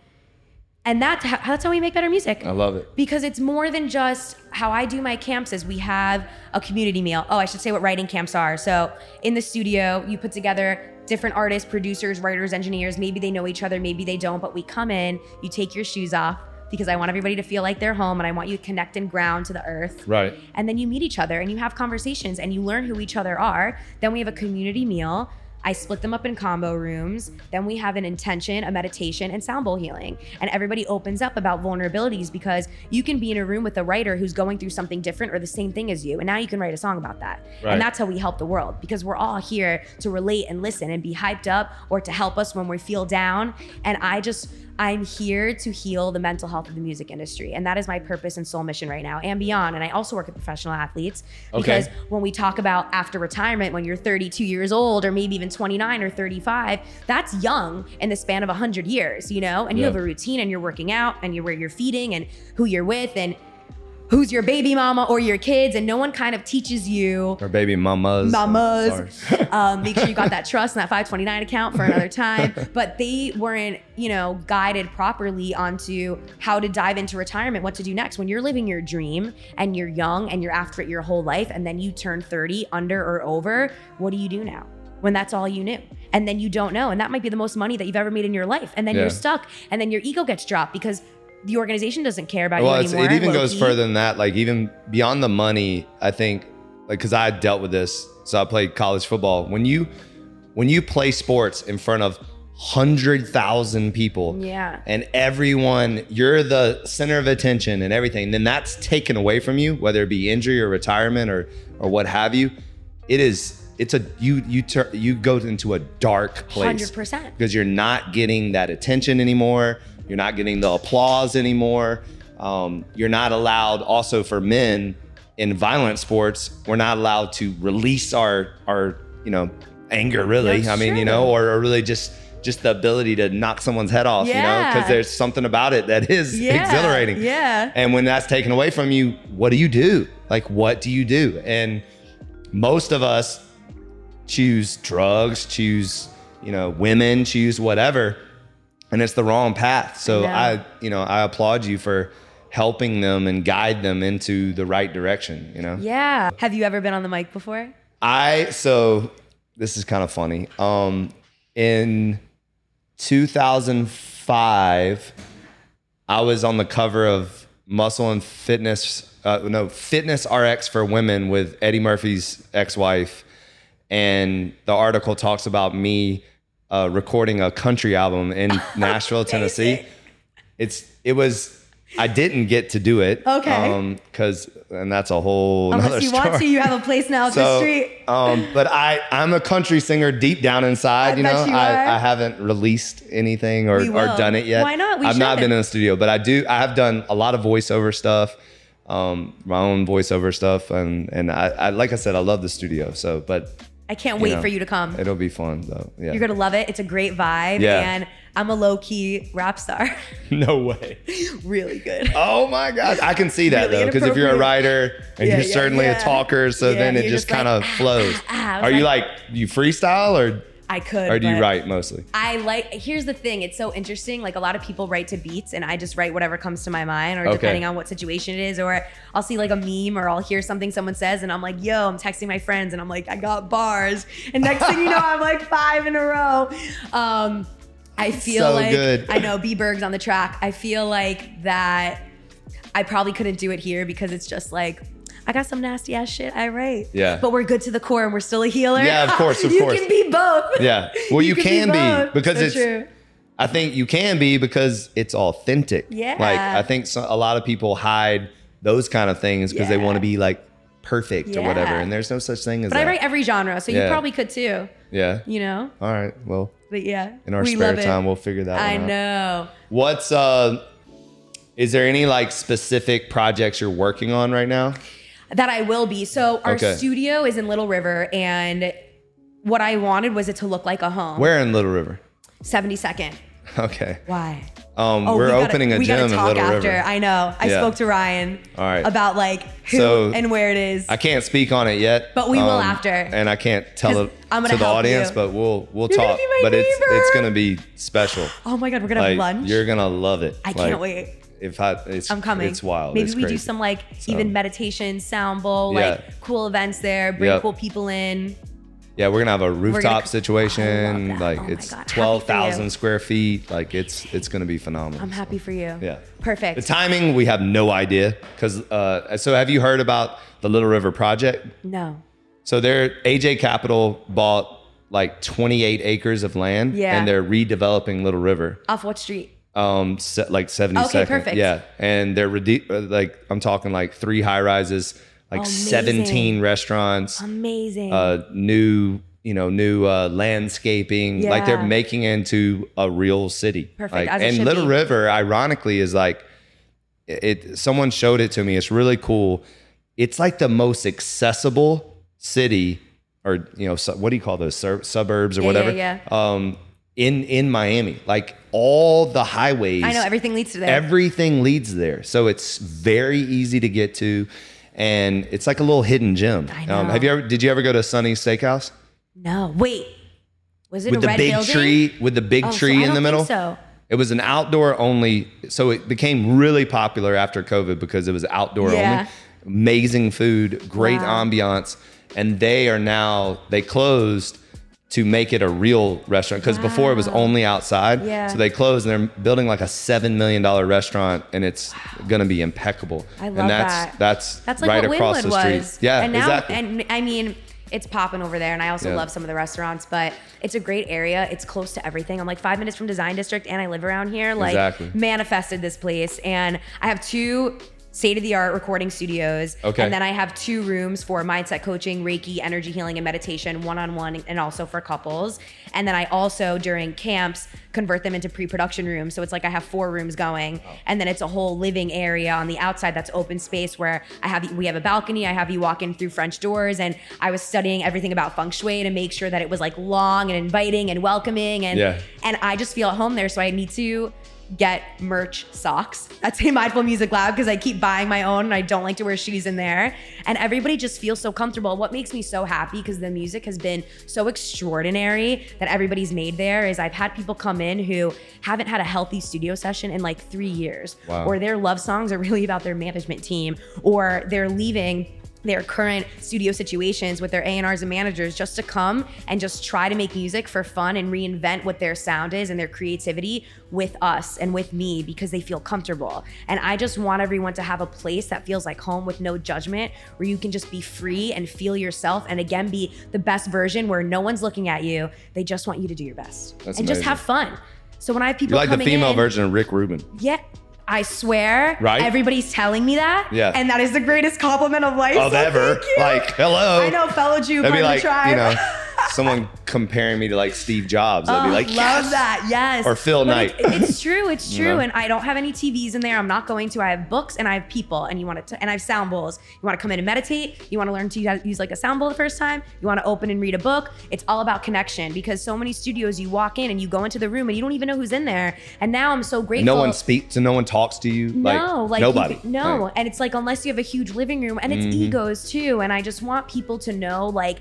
Speaker 2: And that's how, that's how we make better music
Speaker 1: I love it.
Speaker 2: because it's more than just how I do my camps is we have a community meal. Oh, I should say what writing camps are. So in the studio, you put together different artists, producers, writers, engineers. Maybe they know each other, maybe they don't, but we come in, you take your shoes off because I want everybody to feel like they're home and I want you to connect and ground to the earth.
Speaker 1: Right.
Speaker 2: And then you meet each other and you have conversations and you learn who each other are. Then we have a community meal. I split them up in combo rooms. Then we have an intention, a meditation, and sound bowl healing. And everybody opens up about vulnerabilities because you can be in a room with a writer who's going through something different or the same thing as you. And now you can write a song about that.
Speaker 1: Right.
Speaker 2: And that's how we help the world because we're all here to relate and listen and be hyped up or to help us when we feel down. And I just, I'm here to heal the mental health of the music industry. And that is my purpose and sole mission right now and beyond. And I also work with professional athletes because
Speaker 1: Okay.
Speaker 2: when we talk about after retirement, when you're 32 years old or maybe even 29 or 35, that's young in the span of 100 years, you know? And you
Speaker 1: Yeah.
Speaker 2: have a routine and you're working out and you're where you're feeding and who you're with and who's your baby mama or your kids. And no one kind of teaches you
Speaker 1: Or baby mamas.
Speaker 2: mamas. Um, make sure you got that trust and that 529 account for another time. But they weren't, you know, guided properly onto how to dive into retirement, what to do next. When you're living your dream and you're young and you're after it your whole life, and then you turn 30 under or over, what do you do now? When that's all you knew. And then you don't know. And that might be the most money that you've ever made in your life. And then
Speaker 1: Yeah.
Speaker 2: you're stuck. And then your ego gets dropped because the organization doesn't care about
Speaker 1: well,
Speaker 2: you anymore.
Speaker 1: it even goes further than that. Like even beyond the money, I think, like because I dealt with this. So I played college football. When you when you play sports in front of hundred thousand people,
Speaker 2: Yeah.
Speaker 1: and everyone, you're the center of attention and everything. Then that's taken away from you, whether it be injury or retirement or or what have you. It is it's a you you tur- you go into a dark place
Speaker 2: 100%.
Speaker 1: because you're not getting that attention anymore. You're not getting the applause anymore. Um, you're not allowed. Also, for men in violent sports, we're not allowed to release our our you know anger. Really,
Speaker 2: That's
Speaker 1: I mean, you know, or, or really just just the ability to knock someone's head off. You know, because there's something about it that is
Speaker 2: Yeah,
Speaker 1: exhilarating.
Speaker 2: yeah.
Speaker 1: And when that's taken away from you, what do you do? Like, what do you do? And most of us choose drugs, choose, you know, women, choose whatever, and it's the wrong path. So
Speaker 2: know.
Speaker 1: I, you know, I applaud you for helping them and guide them into the right direction, you know?
Speaker 2: Yeah. Have you ever been on the mic before?
Speaker 1: I so this is kind of funny. Um in 2005 I was on the cover of Muscle and Fitness uh, no, Fitness RX for Women with Eddie Murphy's ex-wife and the article talks about me uh, recording a country album in Nashville, Tennessee. It's it was I didn't get to do it.
Speaker 2: Okay.
Speaker 1: Um, cause and that's a whole
Speaker 2: Unless you
Speaker 1: story.
Speaker 2: want to, you have a place now at the street.
Speaker 1: um, but I, I'm a country singer deep down inside.
Speaker 2: I
Speaker 1: you know,
Speaker 2: you.
Speaker 1: I, I haven't released anything or, or done it yet.
Speaker 2: Why not? We
Speaker 1: I've not
Speaker 2: should.
Speaker 1: been in the studio, but I do. I have done a lot of voiceover stuff, um, my own voiceover stuff, and and I, I like I said, I love the studio. So, but
Speaker 2: I can't wait
Speaker 1: know,
Speaker 2: for you to come.
Speaker 1: It'll be fun though. Yeah.
Speaker 2: You're gonna love it. It's a great vibe,
Speaker 1: Yeah.
Speaker 2: and I'm a low key rap star.
Speaker 1: no way.
Speaker 2: really good.
Speaker 1: Oh my God, I can see that
Speaker 2: Really
Speaker 1: though, because if you're a writer and
Speaker 2: Yeah,
Speaker 1: you're
Speaker 2: yeah,
Speaker 1: certainly
Speaker 2: yeah.
Speaker 1: a talker, so then it just
Speaker 2: just
Speaker 1: kind of
Speaker 2: ah,
Speaker 1: flows.
Speaker 2: ah, ah.
Speaker 1: Are you
Speaker 2: like-
Speaker 1: like you freestyle or
Speaker 2: I could.
Speaker 1: or do you write mostly?
Speaker 2: I like. Here's the thing. It's so interesting. Like a lot of people write to beats, and I just write whatever comes to my mind, or
Speaker 1: Okay.
Speaker 2: depending on what situation it is, or I'll see like a meme, or I'll hear something someone says, and I'm like, "Yo," I'm texting my friends, and I'm like, "I got bars," and next thing you know, I'm like five in a row. Um, I feel
Speaker 1: So
Speaker 2: like
Speaker 1: good.
Speaker 2: I know B Berg's on the track. I feel like that. I probably couldn't do it here because it's just like. I got some nasty ass shit I write.
Speaker 1: Yeah.
Speaker 2: But we're good to the core and we're still a healer.
Speaker 1: Yeah, of course, of
Speaker 2: you
Speaker 1: course.
Speaker 2: can be both.
Speaker 1: Yeah. Well, you, can, be,
Speaker 2: both.
Speaker 1: because
Speaker 2: So
Speaker 1: it's.
Speaker 2: true.
Speaker 1: I think you can be because it's authentic.
Speaker 2: Yeah.
Speaker 1: Like I think so, a lot of people hide those kind of things because they want to be like perfect or whatever, and there's no such thing as
Speaker 2: But
Speaker 1: that.
Speaker 2: I write every genre, so you probably could too.
Speaker 1: yeah.
Speaker 2: You know?
Speaker 1: All right. Well,
Speaker 2: But yeah.
Speaker 1: in our
Speaker 2: we
Speaker 1: spare time, we'll figure that
Speaker 2: out.
Speaker 1: I out.
Speaker 2: know.
Speaker 1: What's uh? Is there any like specific projects you're working on right now?
Speaker 2: That I will be. So our
Speaker 1: Okay.
Speaker 2: studio is in Little River and what I wanted was it to look like a home.
Speaker 1: Where in Little River?
Speaker 2: 72nd.
Speaker 1: Okay.
Speaker 2: Why?
Speaker 1: Um,
Speaker 2: Oh,
Speaker 1: we're
Speaker 2: we gotta-
Speaker 1: opening a
Speaker 2: we gotta
Speaker 1: gym in
Speaker 2: talk
Speaker 1: Little
Speaker 2: after.
Speaker 1: River.
Speaker 2: I know. I
Speaker 1: Yeah.
Speaker 2: spoke to Ryan
Speaker 1: All right.
Speaker 2: about like who
Speaker 1: So,
Speaker 2: and where it is.
Speaker 1: I can't speak on it yet,
Speaker 2: But we will after.
Speaker 1: and I can't tell
Speaker 2: 'Cause
Speaker 1: it
Speaker 2: I'm gonna
Speaker 1: to the
Speaker 2: help
Speaker 1: audience.
Speaker 2: you.
Speaker 1: But we'll we'll
Speaker 2: You're gonna
Speaker 1: talk.
Speaker 2: be my
Speaker 1: but it's
Speaker 2: neighbor.
Speaker 1: it's gonna be special.
Speaker 2: oh my god, we're gonna
Speaker 1: Like
Speaker 2: have lunch.
Speaker 1: you're gonna love it.
Speaker 2: I
Speaker 1: Like,
Speaker 2: can't wait.
Speaker 1: If I, it's
Speaker 2: I'm coming.
Speaker 1: It's wild.
Speaker 2: Maybe
Speaker 1: It's
Speaker 2: we do some like
Speaker 1: So-
Speaker 2: even meditation, sound bowl,
Speaker 1: Yeah.
Speaker 2: like cool events there, bring
Speaker 1: Yep.
Speaker 2: cool people in.
Speaker 1: Yeah, we're gonna have a rooftop
Speaker 2: I
Speaker 1: situation. Like
Speaker 2: Oh
Speaker 1: it's
Speaker 2: God. Happy for
Speaker 1: twelve thousand square feet. Like it's it's gonna be phenomenal.
Speaker 2: I'm happy for you.
Speaker 1: Yeah.
Speaker 2: Perfect.
Speaker 1: The timing we have no idea because. Uh, so have you heard about the Little River Project?
Speaker 2: no.
Speaker 1: So their AJ Capital bought like 28 acres of land,
Speaker 2: Yeah.
Speaker 1: and they're redeveloping Little River.
Speaker 2: Off what street?
Speaker 1: Um se- like 72nd
Speaker 2: Okay, perfect.
Speaker 1: yeah and they're rede- uh, like i'm talking like three high rises like
Speaker 2: Amazing.
Speaker 1: 17 restaurants
Speaker 2: Amazing.
Speaker 1: uh new you know new uh landscaping like they're
Speaker 2: Yeah.
Speaker 1: making into a real city
Speaker 2: Perfect,
Speaker 1: like, and little
Speaker 2: be.
Speaker 1: river ironically is like it, someone showed it to me it's really cool it's like the most accessible city or you know what do you call those Sur- suburbs or
Speaker 2: Yeah,
Speaker 1: whatever
Speaker 2: yeah,
Speaker 1: um in in miami like all the highways
Speaker 2: I know everything leads to there.
Speaker 1: Everything leads there. So it's very easy to get to. And it's like a little hidden gem.
Speaker 2: I
Speaker 1: Um,
Speaker 2: know.
Speaker 1: have you ever did you ever go to Sunny's Steakhouse?
Speaker 2: no, wait. Was it
Speaker 1: With
Speaker 2: a
Speaker 1: the
Speaker 2: red
Speaker 1: big
Speaker 2: building?
Speaker 1: tree, with the big
Speaker 2: Oh, so
Speaker 1: tree
Speaker 2: I
Speaker 1: in the middle.
Speaker 2: So
Speaker 1: It was an outdoor only, so it became really popular after COVID because it was outdoor
Speaker 2: Yeah.
Speaker 1: only. Amazing food, great
Speaker 2: Wow.
Speaker 1: ambiance, and they are now they closed to make it a real restaurant because before it was only outside.
Speaker 2: Yeah.
Speaker 1: So they closed and they're building like a seven million dollar restaurant, and it's gonna be impeccable.
Speaker 2: I love
Speaker 1: and that's
Speaker 2: that.
Speaker 1: that's
Speaker 2: that's like
Speaker 1: right
Speaker 2: what
Speaker 1: across
Speaker 2: Wynwood
Speaker 1: the street.
Speaker 2: was.
Speaker 1: Yeah,
Speaker 2: and now,
Speaker 1: exactly.
Speaker 2: And I mean, it's popping over there, and I also
Speaker 1: Yeah.
Speaker 2: love some of the restaurants. But it's a great area. It's close to everything. I'm like five minutes from Design District, and I live around here. Like
Speaker 1: Exactly.
Speaker 2: manifested this place, and I have two state of the art recording studios.
Speaker 1: Okay.
Speaker 2: And then I have two rooms for mindset coaching, Reiki, energy healing, and meditation, one on one, and also for couples. And then I also, during camps, convert them into pre production rooms. So it's like I have four rooms going. And then it's a whole living area on the outside that's open space where I have, we have a balcony. I have you walk in through French doors. And I was studying everything about feng shui to make sure that it was like long and inviting and welcoming. And,
Speaker 1: Yeah.
Speaker 2: and I just feel at home there. So I need to get merch socks at Say Mindful Music Lab because I keep buying my own and I don't like to wear shoes in there. And everybody just feels so comfortable. What makes me so happy because the music has been so extraordinary that everybody's made there is I've had people come in who haven't had a healthy studio session in like three years,
Speaker 1: Wow.
Speaker 2: or their love songs are really about their management team, or they're leaving their current studio situations with their A&Rs and managers just to come and just try to make music for fun and reinvent what their sound is and their creativity with us and with me because they feel comfortable. And I just want everyone to have a place that feels like home with no judgment where you can just be free and feel yourself and again be the best version where no one's looking at you. They just want you to do your best
Speaker 1: That's
Speaker 2: and just have fun. So when I have people
Speaker 1: You're like the female
Speaker 2: in,
Speaker 1: version of Rick Rubin.
Speaker 2: yeah, I swear,
Speaker 1: Right?
Speaker 2: Everybody's telling me that,
Speaker 1: Yeah.
Speaker 2: and that is the greatest compliment of life.
Speaker 1: Of
Speaker 2: so
Speaker 1: ever. Like, hello.
Speaker 2: I know, fellow Jew,
Speaker 1: be like,
Speaker 2: the tribe.
Speaker 1: you know, someone comparing me to like Steve Jobs. I'd be
Speaker 2: Oh,
Speaker 1: like,
Speaker 2: love
Speaker 1: yes.
Speaker 2: that. Yes.
Speaker 1: Or Phil
Speaker 2: But
Speaker 1: Knight.
Speaker 2: it- it's true. It's
Speaker 1: You
Speaker 2: true.
Speaker 1: know?
Speaker 2: And I don't have any TVs in there. I'm not going to. I have books and I have people. And you want to, and I have sound bowls. You want to come in and meditate. You want to learn to use- like a sound bowl the first time. You want to open and read a book. It's all about connection because so many studios you walk in and you go into the room and you don't even know who's in there. And now I'm so grateful.
Speaker 1: No one speaks and no one talks to you.
Speaker 2: No, like, you
Speaker 1: nobody.
Speaker 2: can- no,
Speaker 1: Like,
Speaker 2: and it's like unless you have a huge living room, and it's
Speaker 1: Mhm.
Speaker 2: egos too. And I just want people to know, like,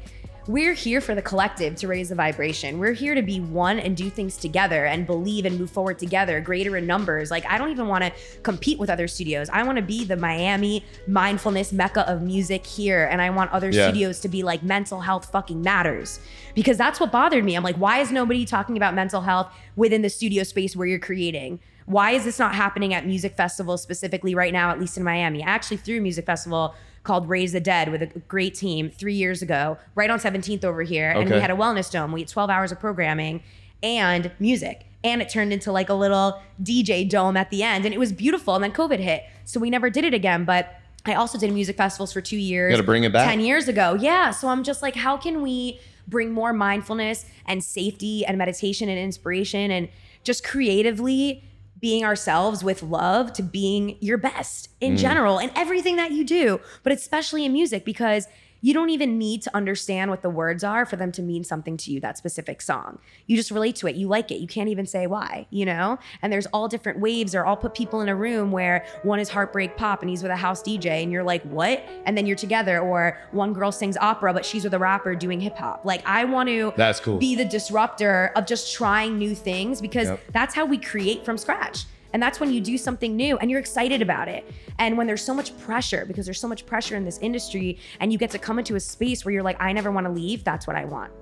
Speaker 2: we're here for the collective to raise the vibration. We're here to be one and do things together and believe and move forward together, greater in numbers. Like, I don't even want to compete with other studios. I want to be the Miami mindfulness mecca of music here, and I want other
Speaker 1: Yeah.
Speaker 2: studios to be like mental health fucking matters because that's what bothered me. I'm like, why is nobody talking about mental health within the studio space where you're creating? Why is this not happening at music festivals specifically right now, at least in Miami? I actually threw a music festival called Raise the Dead with a great team three years ago, right on 17th over here. And we had a wellness dome. We had 12 hours of programming and music. And it turned into like a little DJ dome at the end. And it was beautiful. And then COVID hit. So we never did it again. But I also did music festivals for two years.
Speaker 1: gotta bring it back.
Speaker 2: 10 years ago. Yeah. So I'm just like, how can we bring more mindfulness and safety and meditation and inspiration and just creatively being ourselves with love to being your best in mm. general and everything that you do, but especially in music because you don't even need to understand what the words are for them to mean something to you, that specific song. You just relate to it. You like it. You can't even say why, you know? And there's all different waves, or I'll put people in a room where one is heartbreak pop and he's with a house DJ, and you're like, what? And then you're together. Or one girl sings opera, but she's with a rapper doing hip hop. Like, I want to
Speaker 1: That's cool.
Speaker 2: be the disruptor of just trying new things because
Speaker 1: Yep.
Speaker 2: that's how we create from scratch. And that's when you do something new and you're excited about it. And when there's so much pressure, because there's so much pressure in this industry, and you get to come into a space where you're like, I never want to leave, that's what I want.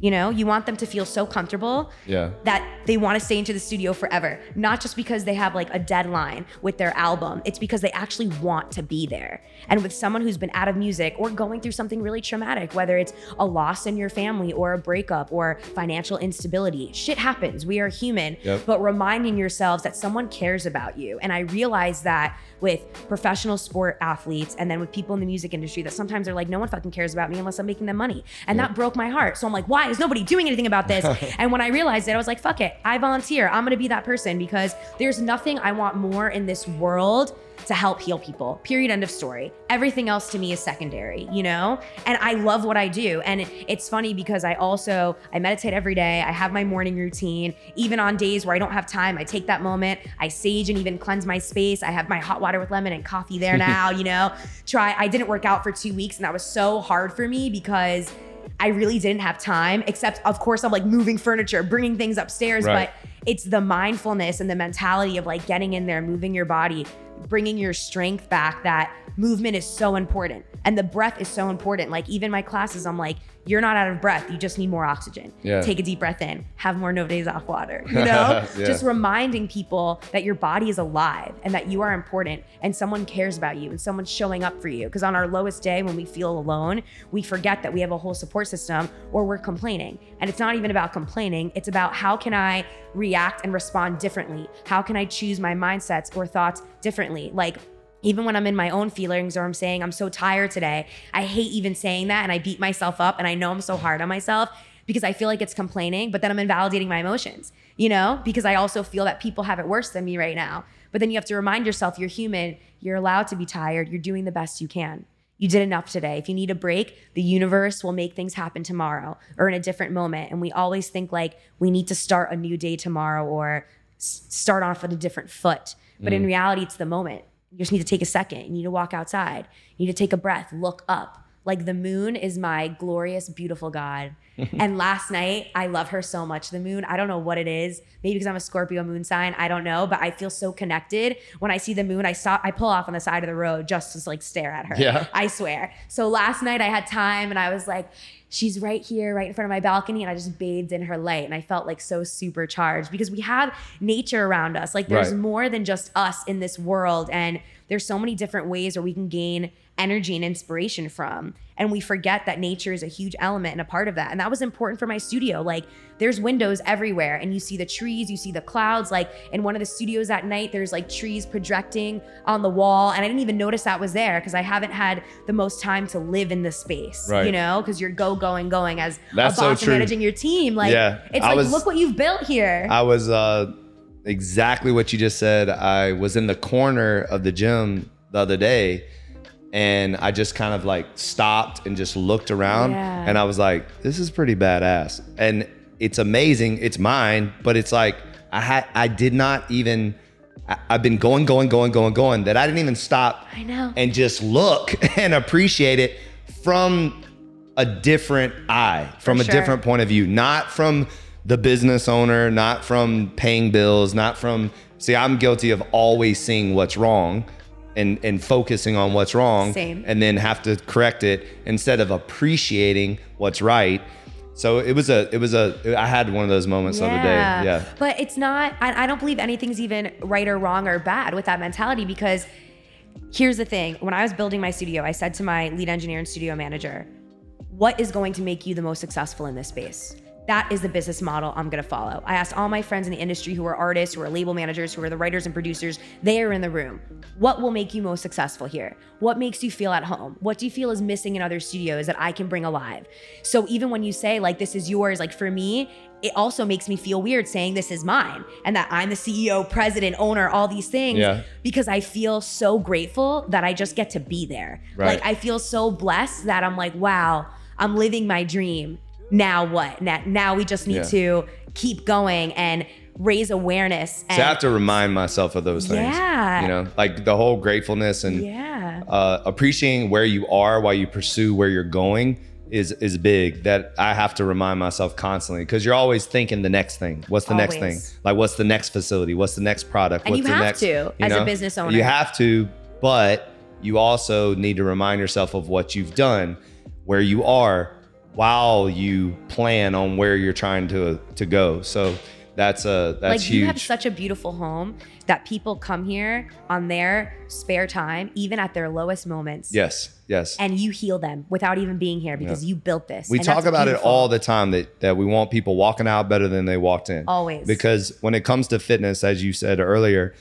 Speaker 2: You know, you want them to feel so comfortable
Speaker 1: Yeah.
Speaker 2: that they want to stay into the studio forever. Not just because they have like a deadline with their album, it's because they actually want to be there. And with someone who's been out of music or going through something really traumatic, whether it's a loss in your family or a breakup or financial instability, shit happens. We are human.
Speaker 1: Yep.
Speaker 2: But reminding yourselves that someone cares about you. And I realize that with professional sport athletes and then with people in the music industry that sometimes they're like, no one fucking cares about me unless I'm making them money. And that broke my heart. So I'm like, why is nobody doing anything about this? and when I realized it, I was like, fuck it. I volunteer. I'm to be that person because there's nothing I want more in this world to help heal people. Period. End of story. Everything else to me is secondary, you know? And I love what I do. And it's funny because I also I meditate every day. I have my morning routine. Even on days where I don't have time, I take that moment. I sage and even cleanse my space. I have my hot water with lemon and coffee there now, you know? Try I didn't work out for 2 weeks and that was so hard for me because I really didn't have time, except of course I'm like moving furniture, bringing things upstairs,
Speaker 1: Right.
Speaker 2: but it's the mindfulness and the mentality of like getting in there, moving your body, bringing your strength back. That movement is so important. And the breath is so important. Like even my classes, I'm like, you're not out of breath. You just need more oxygen.
Speaker 1: Yeah.
Speaker 2: Take a deep breath in. Have more no days off water. You know?
Speaker 1: Yeah.
Speaker 2: Just reminding people that your body is alive and that you are important and someone cares about you and someone's showing up for you. Because on our lowest day, when we feel alone, we forget that we have a whole support system or we're complaining. And it's not even about complaining, it's about how can I react and respond differently? How can I choose my mindsets or thoughts differently? Like, even when I'm in my own feelings or I'm saying I'm so tired today, I hate even saying that and I beat myself up and I know I'm so hard on myself because I feel like it's complaining, but then I'm invalidating my emotions, you know, because I also feel that people have it worse than me right now. But then you have to remind yourself you're human, you're allowed to be tired, you're doing the best you can. You did enough today. If you need a break, the universe will make things happen tomorrow or in a different moment. And we always think like we need to start a new day tomorrow or s- start off with a different foot. But in mm. reality, it's the moment. You just need to take a second. You need to walk outside. You need to take a breath, look up. Like the moon is my glorious, beautiful God. and last night, I love her so much. The moon, I don't know what it is. Maybe because I'm a Scorpio moon sign, I don't know. But I feel so connected. When I see the moon, I stop, I pull off on the side of the road just to like stare at her.
Speaker 1: Yeah.
Speaker 2: I swear. So last night I had time and I was like, she's right here, right in front of my balcony. And I just bathed in her light. And I felt like so supercharged because we have nature around us. Like there's
Speaker 1: Right.
Speaker 2: more than just us in this world. And there's so many different ways where we can gain energy and inspiration from. And we forget that nature is a huge element and a part of that. And that was important for my studio. Like there's windows everywhere and you see the trees, you see the clouds. Like in one of the studios at night, there's like trees projecting on the wall. And I didn't even notice that was there because I haven't had the most time to live in the space,
Speaker 1: right.
Speaker 2: you know, because you're go, going, going as
Speaker 1: That's
Speaker 2: a
Speaker 1: so
Speaker 2: boss and managing your team. Like
Speaker 1: Yeah.
Speaker 2: it's
Speaker 1: I
Speaker 2: like,
Speaker 1: was-
Speaker 2: look what you've built here.
Speaker 1: I was uh, exactly what you just said. I was in the corner of the gym the other day and I just kind of like stopped and just looked around
Speaker 2: Yeah.
Speaker 1: and I was like, this is pretty badass. And it's amazing. It's mine, but it's like I had I did not even I- I've been going, going, going, going, going that I didn't even stop
Speaker 2: I know.
Speaker 1: and just look and appreciate it from a different eye, from
Speaker 2: For
Speaker 1: a
Speaker 2: sure.
Speaker 1: different point of view, not from the business owner, not from paying bills, not from see, I'm guilty of always seeing what's wrong and and focusing on what's wrong
Speaker 2: Same.
Speaker 1: and then have to correct it instead of appreciating what's right. So it was a it was a I had one of those moments the other day. Yeah.
Speaker 2: But it's not, I, I don't believe anything's even right or wrong or bad with that mentality because here's the thing. When I was building my studio, I said to my lead engineer and studio manager, what is going to make you the most successful in this space? That is the business model I'm gonna follow. I asked all my friends in the industry who are artists, who are label managers, who are the writers and producers, they are in the room. What will make you most successful here? What makes you feel at home? What do you feel is missing in other studios that I can bring alive? So even when you say, like, this is yours, like for me, it also makes me feel weird saying this is mine and that I'm the CEO, president, owner, all these things
Speaker 1: Yeah.
Speaker 2: because I feel so grateful that I just get to be there.
Speaker 1: Right.
Speaker 2: Like I feel so blessed that I'm like, wow, I'm living my dream. Now what? Now, now we just need
Speaker 1: Yeah.
Speaker 2: to keep going and raise awareness. And
Speaker 1: So I have to remind myself of those things.
Speaker 2: Yeah.
Speaker 1: You know, like the whole gratefulness and
Speaker 2: yeah.
Speaker 1: uh, appreciating where you are while you pursue where you're going is is big. That I have to remind myself constantly because you're always thinking the next thing. What's the next thing? Like what's the next facility? What's the next product?
Speaker 2: And
Speaker 1: what's
Speaker 2: you
Speaker 1: the
Speaker 2: have
Speaker 1: next,
Speaker 2: to, as a business owner.
Speaker 1: You have to, but you also need to remind yourself of what you've done, where you are, while you plan on where you're trying to to go. So that's a that's
Speaker 2: like
Speaker 1: huge.
Speaker 2: you have such a beautiful home that people come here on their spare time, even at their lowest moments.
Speaker 1: yes, yes.
Speaker 2: And you heal them without even being here because you built this.
Speaker 1: We talk about it all the time that that we want people walking out better than they walked in.
Speaker 2: Always.
Speaker 1: Because when it comes to fitness, as you said earlier,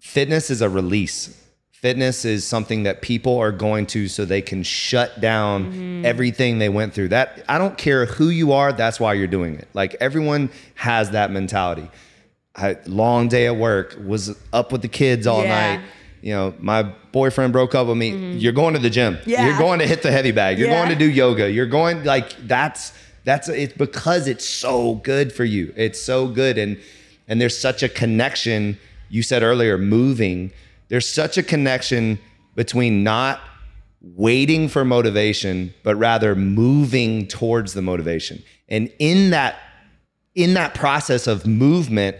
Speaker 1: fitness is a release. Fitness is something that people are going to so they can shut down
Speaker 2: Mm-hmm.
Speaker 1: everything they went through. That I don't care who you are, that's why you're doing it. Like everyone has that mentality. I, long day at work, was up with the kids all
Speaker 2: Yeah.
Speaker 1: night. You know, my boyfriend broke up with me. You're going to the gym.
Speaker 2: Mm-hmm. Yeah.
Speaker 1: You're going to hit the heavy bag. You're
Speaker 2: Yeah.
Speaker 1: going to do yoga. You're going like that's that's it's because it's so good for you. It's so good and and there's such a connection. You said earlier moving. There's such a connection between not waiting for motivation but rather moving towards the motivation. And in that in that process of movement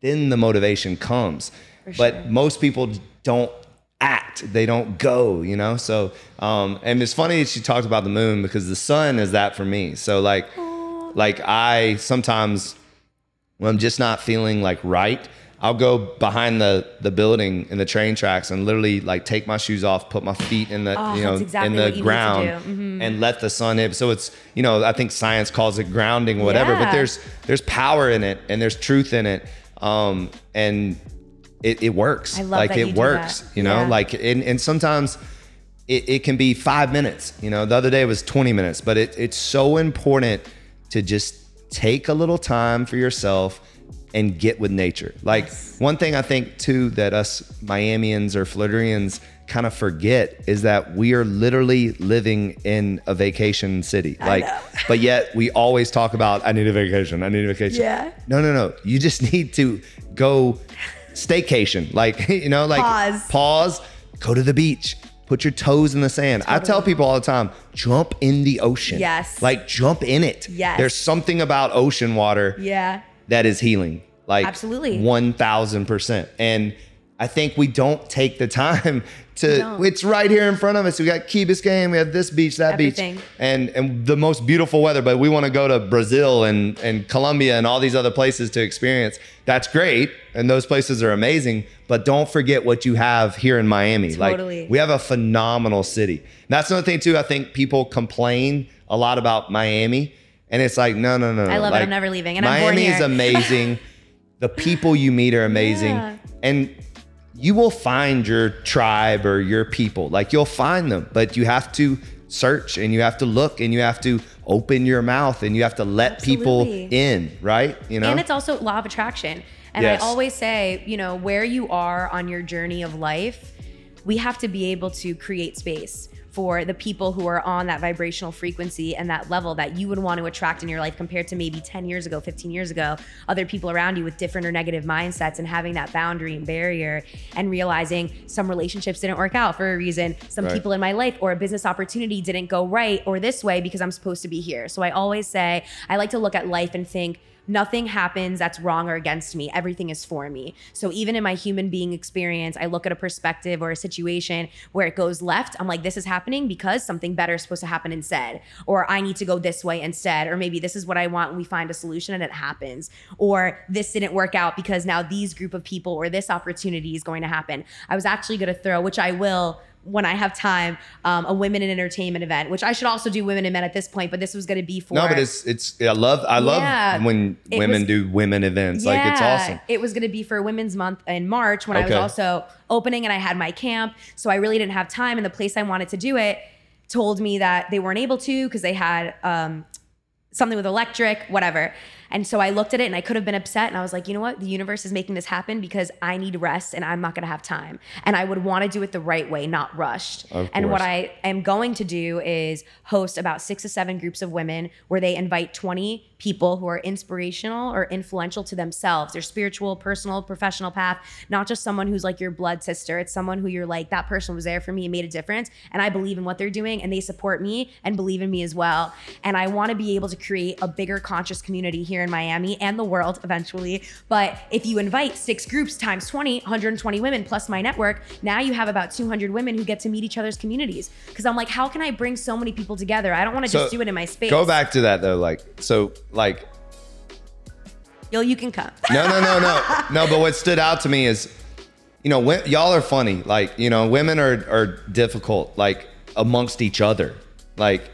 Speaker 1: then the motivation comes. But
Speaker 2: sure.
Speaker 1: most people don't act they don't go you know so um and it's funny that she talked about the moon because the sun is that for me so like like i sometimes when i'm just not feeling like right i'll go behind the the building in the train tracks and literally like take my shoes off put my feet in the
Speaker 2: Oh,
Speaker 1: you know
Speaker 2: exactly
Speaker 1: in the
Speaker 2: you need to
Speaker 1: ground.
Speaker 2: Mhm.
Speaker 1: and let the sun hit so it's you know i think science calls it grounding whatever but there's there's power in it and there's truth in it um and it, it works.
Speaker 2: I love
Speaker 1: like
Speaker 2: that
Speaker 1: it
Speaker 2: you
Speaker 1: works, you know,
Speaker 2: Yeah.
Speaker 1: like and, and sometimes it, it can be five minutes. You know, the other day was 20 minutes, but it, it's so important to just take a little time for yourself and get with nature. Like one thing I think too that us Miamians or Floridians kind of forget is that we are literally living in a vacation city. Like, but yet we always talk about I need a vacation. I need a vacation.
Speaker 2: Yeah.
Speaker 1: No, no, no. You just need to go staycation. Like, you know, like
Speaker 2: Pause.
Speaker 1: pause, go to the beach, put your toes in the sand. I tell people all the time, jump in the ocean.
Speaker 2: Yes.
Speaker 1: Like jump in it.
Speaker 2: Yes.
Speaker 1: There's something about ocean water
Speaker 2: Yeah.
Speaker 1: That is healing. Like
Speaker 2: Absolutely.
Speaker 1: 1000%. And I think we don't take the time to it's right here in front of us. We got Key Biscayne, we have this beach, that
Speaker 2: Everything.
Speaker 1: beach. And and the most beautiful weather, but we want to go to Brazil and and Colombia and all these other places to experience. That's great. And those places are amazing, but don't forget what you have here in Miami.
Speaker 2: Totally.
Speaker 1: Like we have a phenomenal city. And that's another thing too. I think people complain a lot about Miami. And it's like, no, no, no, no.
Speaker 2: I love it. I'm never leaving, and I'm born
Speaker 1: Miami is amazing. the people you meet are amazing.
Speaker 2: Yeah.
Speaker 1: And you will find your tribe or your people. Like you'll find them, but you have to search and you have to look and you have to open your mouth and you have to let people in, right? You know?
Speaker 2: And it's also law of attraction. And
Speaker 1: Yes.
Speaker 2: I always say, you know, where you are on your journey of life, we have to be able to create space for the people who are on that vibrational frequency and that level that you would want to attract in your life compared to maybe 10 years ago, 15 years ago, other people around you with different or negative mindsets and having that boundary and barrier and realizing some relationships didn't work out for a reason, some
Speaker 1: Right.
Speaker 2: people in my life or a business opportunity didn't go right or this way because I'm supposed to be here. So I always say, I like to look at life and think, nothing happens that's wrong or against me. Everything is for me. So even in my human being experience, I look at a perspective or a situation where it goes left. I'm like, this is happening because something better is supposed to happen instead. Or I need to go this way instead. Or maybe this is what I want and we find a solution and it happens. Or this didn't work out because now these group of people or this opportunity is going to happen. I was actually going to throw, which I will when I have time, um, a women in entertainment event, which I should also do women and men at this point, but this was going to be for
Speaker 1: no, but it's it's I love I love
Speaker 2: Yeah.
Speaker 1: when women
Speaker 2: was-
Speaker 1: do women events. Like it's awesome.
Speaker 2: It was going to be for Women's Month in March when I was also opening and I had my camp. So I really didn't have time. And the place I wanted to do it told me that they weren't able to because they had um, something with electric, whatever. And so I looked at it and I could have been upset. And I was like, you know what? The universe is making this happen because I need rest and I'm not going to have time. And I would want to do it the right way, not rushed. And what. I am going to do is host about six to seven groups of women where they invite 20 people who are inspirational or influential to themselves, their spiritual, personal, professional path, not just someone who's like your blood sister. It's someone who you're like, that person was there for me and made a difference. And I believe in what they're doing and they support me and believe in me as well. And I want to be able to create a bigger conscious community here in Miami and the world eventually. But if you invite six groups times 20, 120 women plus my network, now you have about 200 women who get to meet each other's communities. Because I'm like, how can I bring so many people together? I don't want to just do it in my space.
Speaker 1: Go back to that though. Like so like
Speaker 2: Yo, you can come.
Speaker 1: no, no, no, no, no. But what stood out to me is, you know, when, y'all are funny. Like, you know, women are are difficult. Like amongst each other. Like,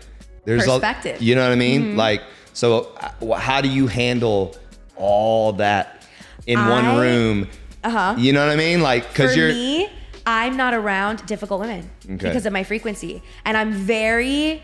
Speaker 1: there's
Speaker 2: Perspective. Mm-hmm.
Speaker 1: A, you know what I mean? Like, so uh, how do you handle all that in one room?
Speaker 2: Uh-huh.
Speaker 1: You know what I mean? Like, because you're
Speaker 2: me, I'm not around difficult women
Speaker 1: Okay.
Speaker 2: because of my frequency. And I'm very,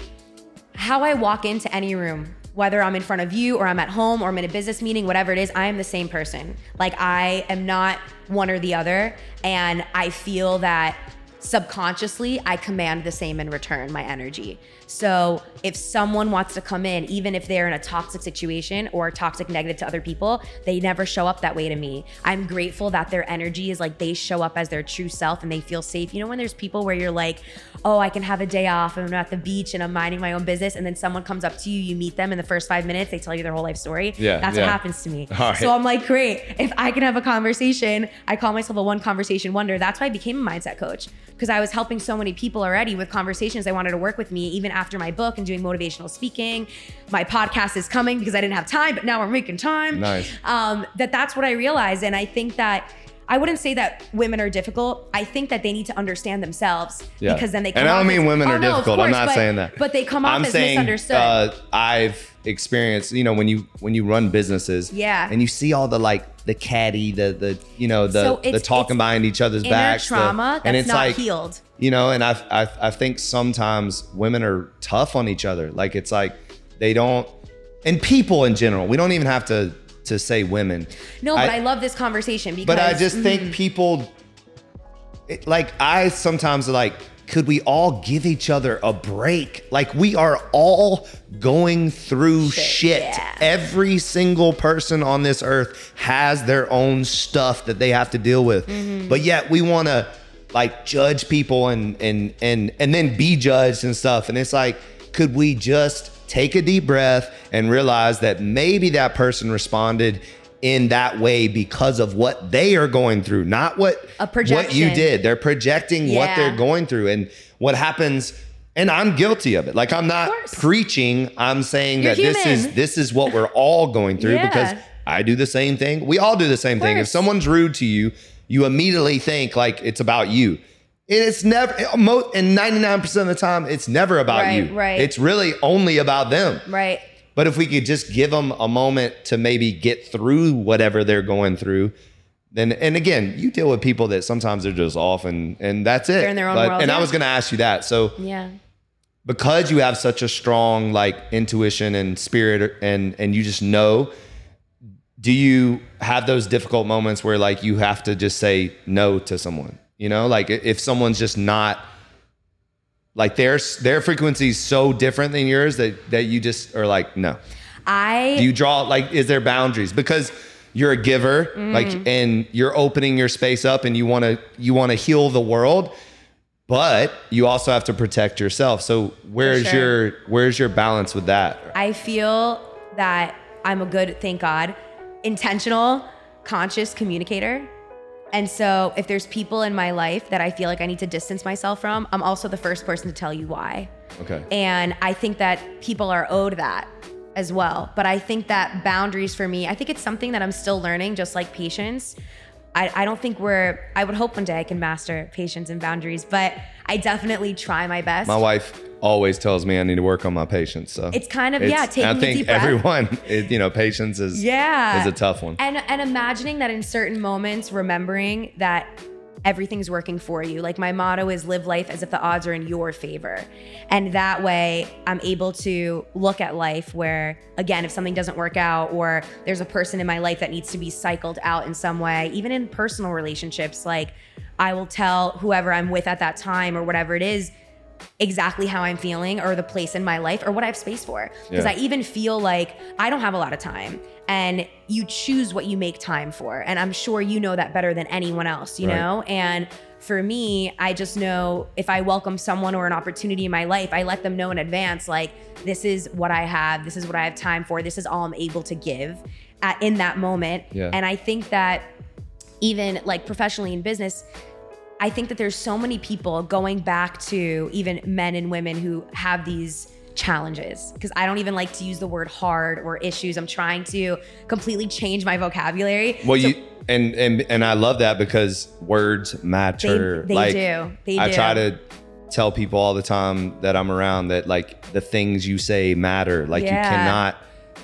Speaker 2: how I walk into any room, whether I'm in front of you or I'm at home or I'm in a business meeting, whatever it is, I am the same person. Like I am not one or the other. And I feel that subconsciously I command the same in return, my energy. So if someone wants to come in, even if they're in a toxic situation or toxic negative to other people, they never show up that way to me. I'm grateful that their energy is like they show up as their true self and they feel safe. You know, when there's people where you're like, oh, I can have a day off and I'm at the beach and I'm minding my own business, and then someone comes up to you, you meet them in the first five minutes, they tell you their whole life story.
Speaker 1: Yeah,
Speaker 2: That's
Speaker 1: yeah.
Speaker 2: what happens to me.
Speaker 1: Right.
Speaker 2: So I'm like, great. If I can have a conversation, I call myself a one conversation wonder. That's why I became a mindset coach because I was helping so many people already with conversations. They wanted to work with me even after my book and doing motivational speaking. My podcast is coming because I didn't have time, but now we're making time.
Speaker 1: Nice.
Speaker 2: Um, that that's what I realized, and I think that. I wouldn't say that women are difficult. I think that they need to understand themselves
Speaker 1: Yeah.
Speaker 2: because then they come
Speaker 1: And I don't mean
Speaker 2: as-
Speaker 1: women
Speaker 2: Oh,
Speaker 1: are
Speaker 2: no,
Speaker 1: difficult. I'm not
Speaker 2: but-
Speaker 1: saying that.
Speaker 2: But they come off
Speaker 1: I'm
Speaker 2: as
Speaker 1: saying,
Speaker 2: misunderstood.
Speaker 1: Uh, I've experienced, you know, when you when you run businesses,
Speaker 2: Yeah.
Speaker 1: and you see all the like the catty, the the you know the
Speaker 2: So
Speaker 1: the talking behind each other's backs, the-
Speaker 2: trauma
Speaker 1: and it's
Speaker 2: not
Speaker 1: like
Speaker 2: healed.
Speaker 1: you know, and I, I I think sometimes women are tough on each other. Like it's like they don't, and people in general. We don't even have to to say women.
Speaker 2: No, but I, love this conversation because
Speaker 1: But I just
Speaker 2: Mhm.
Speaker 1: think people, it, like I sometimes like, could we all give each other a break? Like we are all going through
Speaker 2: Shit,
Speaker 1: shit.
Speaker 2: yeah.
Speaker 1: Every single person on this earth has their own stuff that they have to deal with.
Speaker 2: Mm-hmm.
Speaker 1: But yet we want to like judge people and and and and then be judged and stuff. And it's like, could we just take a deep breath and realize that maybe that person responded in that way because of what they are going through, not what what you did. They're projecting what they're going through and what happens. And I'm guilty of it. Like I'm not preaching. I'm saying
Speaker 2: You're
Speaker 1: that this is this is what we're all going through
Speaker 2: Yeah.
Speaker 1: because I do the same thing. We all do the same thing. If someone's rude to you, you immediately think like it's about you. And it's never and 99% of the time it's never about
Speaker 2: Right,
Speaker 1: you.
Speaker 2: right.
Speaker 1: It's really only about them.
Speaker 2: right.
Speaker 1: But if we could just give them a moment to maybe get through whatever they're going through, then and again, you deal with people that sometimes they're just off and and that's it.
Speaker 2: They're in their own world,
Speaker 1: And I was gonna ask you that. So
Speaker 2: Yeah.
Speaker 1: because you have such a strong like intuition and spirit and and you just know, do you have those difficult moments where like you have to just say no to someone? You know, like if someone's just not like their their frequency is so different than yours that that you just are like no.
Speaker 2: I
Speaker 1: Do you draw like is there boundaries because you're a giver
Speaker 2: Mm.
Speaker 1: like and you're opening your space up and you want to you want to heal the world but you also have to protect yourself. So where's
Speaker 2: sure.
Speaker 1: your where's your balance with that?
Speaker 2: I feel that I'm a good, thank God, intentional, conscious communicator. And so if there's people in my life that I feel like I need to distance myself from, I'm also the first person to tell you why.
Speaker 1: Okay.
Speaker 2: And I think that people are owed that as well. But I think that boundaries for me, I think it's something that I'm still learning, just like patience. I, I don't think we're, I would hope one day I can master patience and boundaries, but I definitely try my best.
Speaker 1: My wife always tells me I need to work on my patience. So
Speaker 2: It's kind of- yeah, taking
Speaker 1: I think everyone, it, you know, patience is
Speaker 2: yeah
Speaker 1: is a tough one.
Speaker 2: and and imagining that in certain moments remembering that everything's working for you like my motto is live life as if the odds are in your favor and that way i'm able to look at life where again if something doesn't work out or there's a person in my life that needs to be cycled out in some way even in personal relationships like i will tell whoever i'm with at that time or whatever it is exactly how I'm feeling or the place in my life or what I have space for. Because
Speaker 1: Yeah.
Speaker 2: I even feel like I don't have a lot of time and you choose what you make time for. And I'm sure you know that better than anyone else, you
Speaker 1: Right.
Speaker 2: know? And for me, I just know if I welcome someone or an opportunity in my life, I let them know in advance, like, this is what I have, this is what I have time for, this is all I'm able to give at, in that moment.
Speaker 1: Yeah.
Speaker 2: And I think that even like professionally in business, I think that there's so many people going back to even men and women who have these challenges because I don't even like to use the word hard or issues. I'm trying to completely change my vocabulary.
Speaker 1: Well,
Speaker 2: So
Speaker 1: you and and and I love that because words matter.
Speaker 2: They- they
Speaker 1: like,
Speaker 2: do. They
Speaker 1: I
Speaker 2: do.
Speaker 1: try to tell people all the time that I'm around that like the things you say matter. Like
Speaker 2: Yeah.
Speaker 1: you cannot,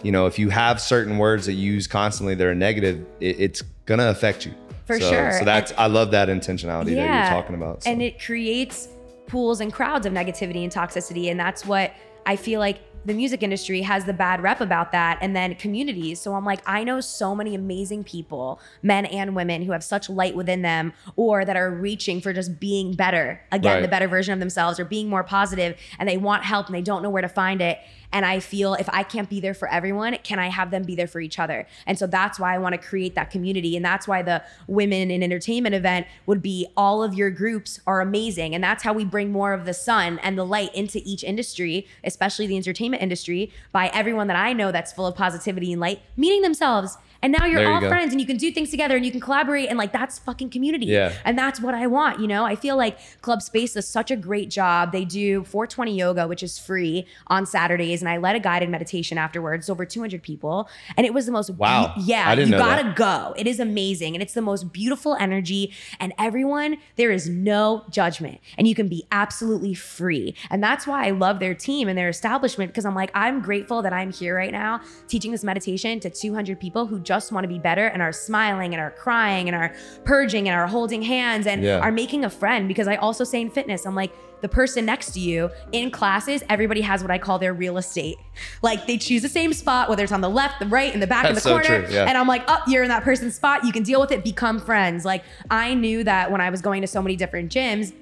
Speaker 1: you know, if you have certain words that you use constantly that are negative, it, it's gonna affect you.
Speaker 2: For
Speaker 1: so,
Speaker 2: sure.
Speaker 1: So that's I love that intentionality that you're talking about. so.
Speaker 2: And it creates pools and crowds of negativity and toxicity. And that's what I feel like the music industry has the bad rep about that. And then communities. So I'm like, I know so many amazing people, men and women, who have such light within them or that are reaching for just being better, again,
Speaker 1: Right.
Speaker 2: the better version of themselves or being more positive and they want help and they don't know where to find it. And I feel if I can't be there for everyone, can I have them be there for each other? And so that's why I want to create that community. And that's why the women in entertainment event would be all of your groups are amazing. And that's how we bring more of the sun and the light into each industry, especially the entertainment industry, by everyone that I know that's full of positivity and light meeting themselves. And now you're
Speaker 1: There
Speaker 2: all
Speaker 1: go.
Speaker 2: friends and you can do things together and you can collaborate and like that's fucking community.
Speaker 1: Yeah.
Speaker 2: And that's what I want, you know? I feel like Club Space does such a great job. They do 420 yoga, which is free on Saturdays, and I led a guided meditation afterwards, over 200 people. And it was the most
Speaker 1: Wow.
Speaker 2: yeah,
Speaker 1: I didn't
Speaker 2: you gotta
Speaker 1: that.
Speaker 2: go. It is amazing. And it's the most beautiful energy. And everyone, there is no judgment. And you can be absolutely free. And that's why I love their team and their establishment because I'm like, I'm grateful that I'm here right now teaching this meditation to 200 people who just want to be better and are smiling and are crying and are purging and are holding hands and
Speaker 1: Yeah.
Speaker 2: are making a friend. Because I also say in fitness, I'm like, the person next to you in classes, everybody has what I call their real estate. Like they choose the same spot, whether it's on the left, the right, in the back, in the
Speaker 1: That's so
Speaker 2: corner.
Speaker 1: true, yeah.
Speaker 2: And I'm like, oh, you're in that person's spot. You can deal with it, become friends. Like I knew that when I was going to so many different gyms,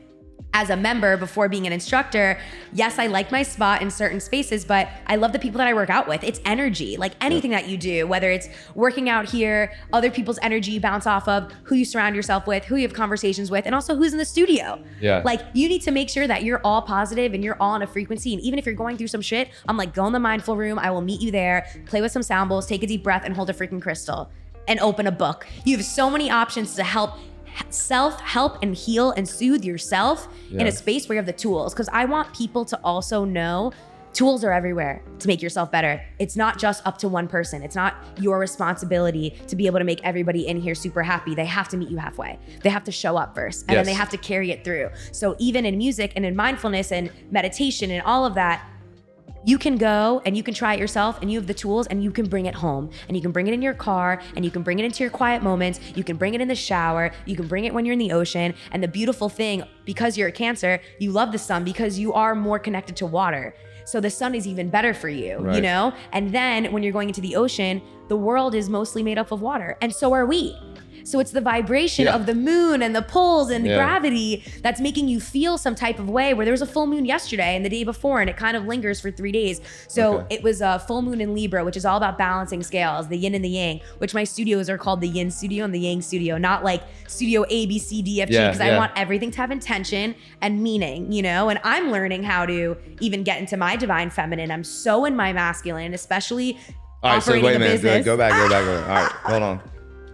Speaker 2: as a member before being an instructor, yes, I like my spot in certain spaces, but I love the people that I work out with. It's energy. Like anything that you do, whether it's working out here, other people's energy you bounce off of, who you surround yourself with, who you have conversations with, and also who's in the studio.
Speaker 1: Yeah.
Speaker 2: Like you need to make sure that you're all positive and you're all on a frequency. And even if you're going through some shit, I'm like, go in the mindful room. I will meet you there, play with some sound bowls, take a deep breath, and hold a freaking crystal and open a book. You have so many options to help self help and heal and soothe yourself in a space where you have the tools. Because I want people to also know tools are everywhere to make yourself better. It's not just up to one person. It's not your responsibility to be able to make everybody in here super happy. They have to meet you halfway. They have to show up first and then they have to carry it through. So even in music and in mindfulness and meditation and all of that, you can go and you can try it yourself and you have the tools and you can bring it home. And you can bring it in your car and you can bring it into your quiet moments. You can bring it in the shower. You can bring it when you're in the ocean. And the beautiful thing because you're a cancer you love the sun because you are more connected to water. So the sun is even better for you you know? And then when you're going into the ocean the world is mostly made up of water. And so are we so it's the vibration
Speaker 1: Yeah.
Speaker 2: of the moon and the poles and the
Speaker 1: Yeah.
Speaker 2: gravity that's making you feel some type of way where there was a full moon yesterday and the day before and it kind of lingers for three days so
Speaker 1: Okay.
Speaker 2: it was a full moon in libra which is all about balancing scales the yin and the yang which my studios are called the yin studio and the yang studio not like studio a b c d f g because
Speaker 1: yeah.
Speaker 2: i want everything to have intention and meaning you know and i'm learning how to even get into my divine feminine i'm so in my masculine especially
Speaker 1: All right, so wait a
Speaker 2: a
Speaker 1: minute.
Speaker 2: Business.
Speaker 1: go back, go back, go back. All right, hold on.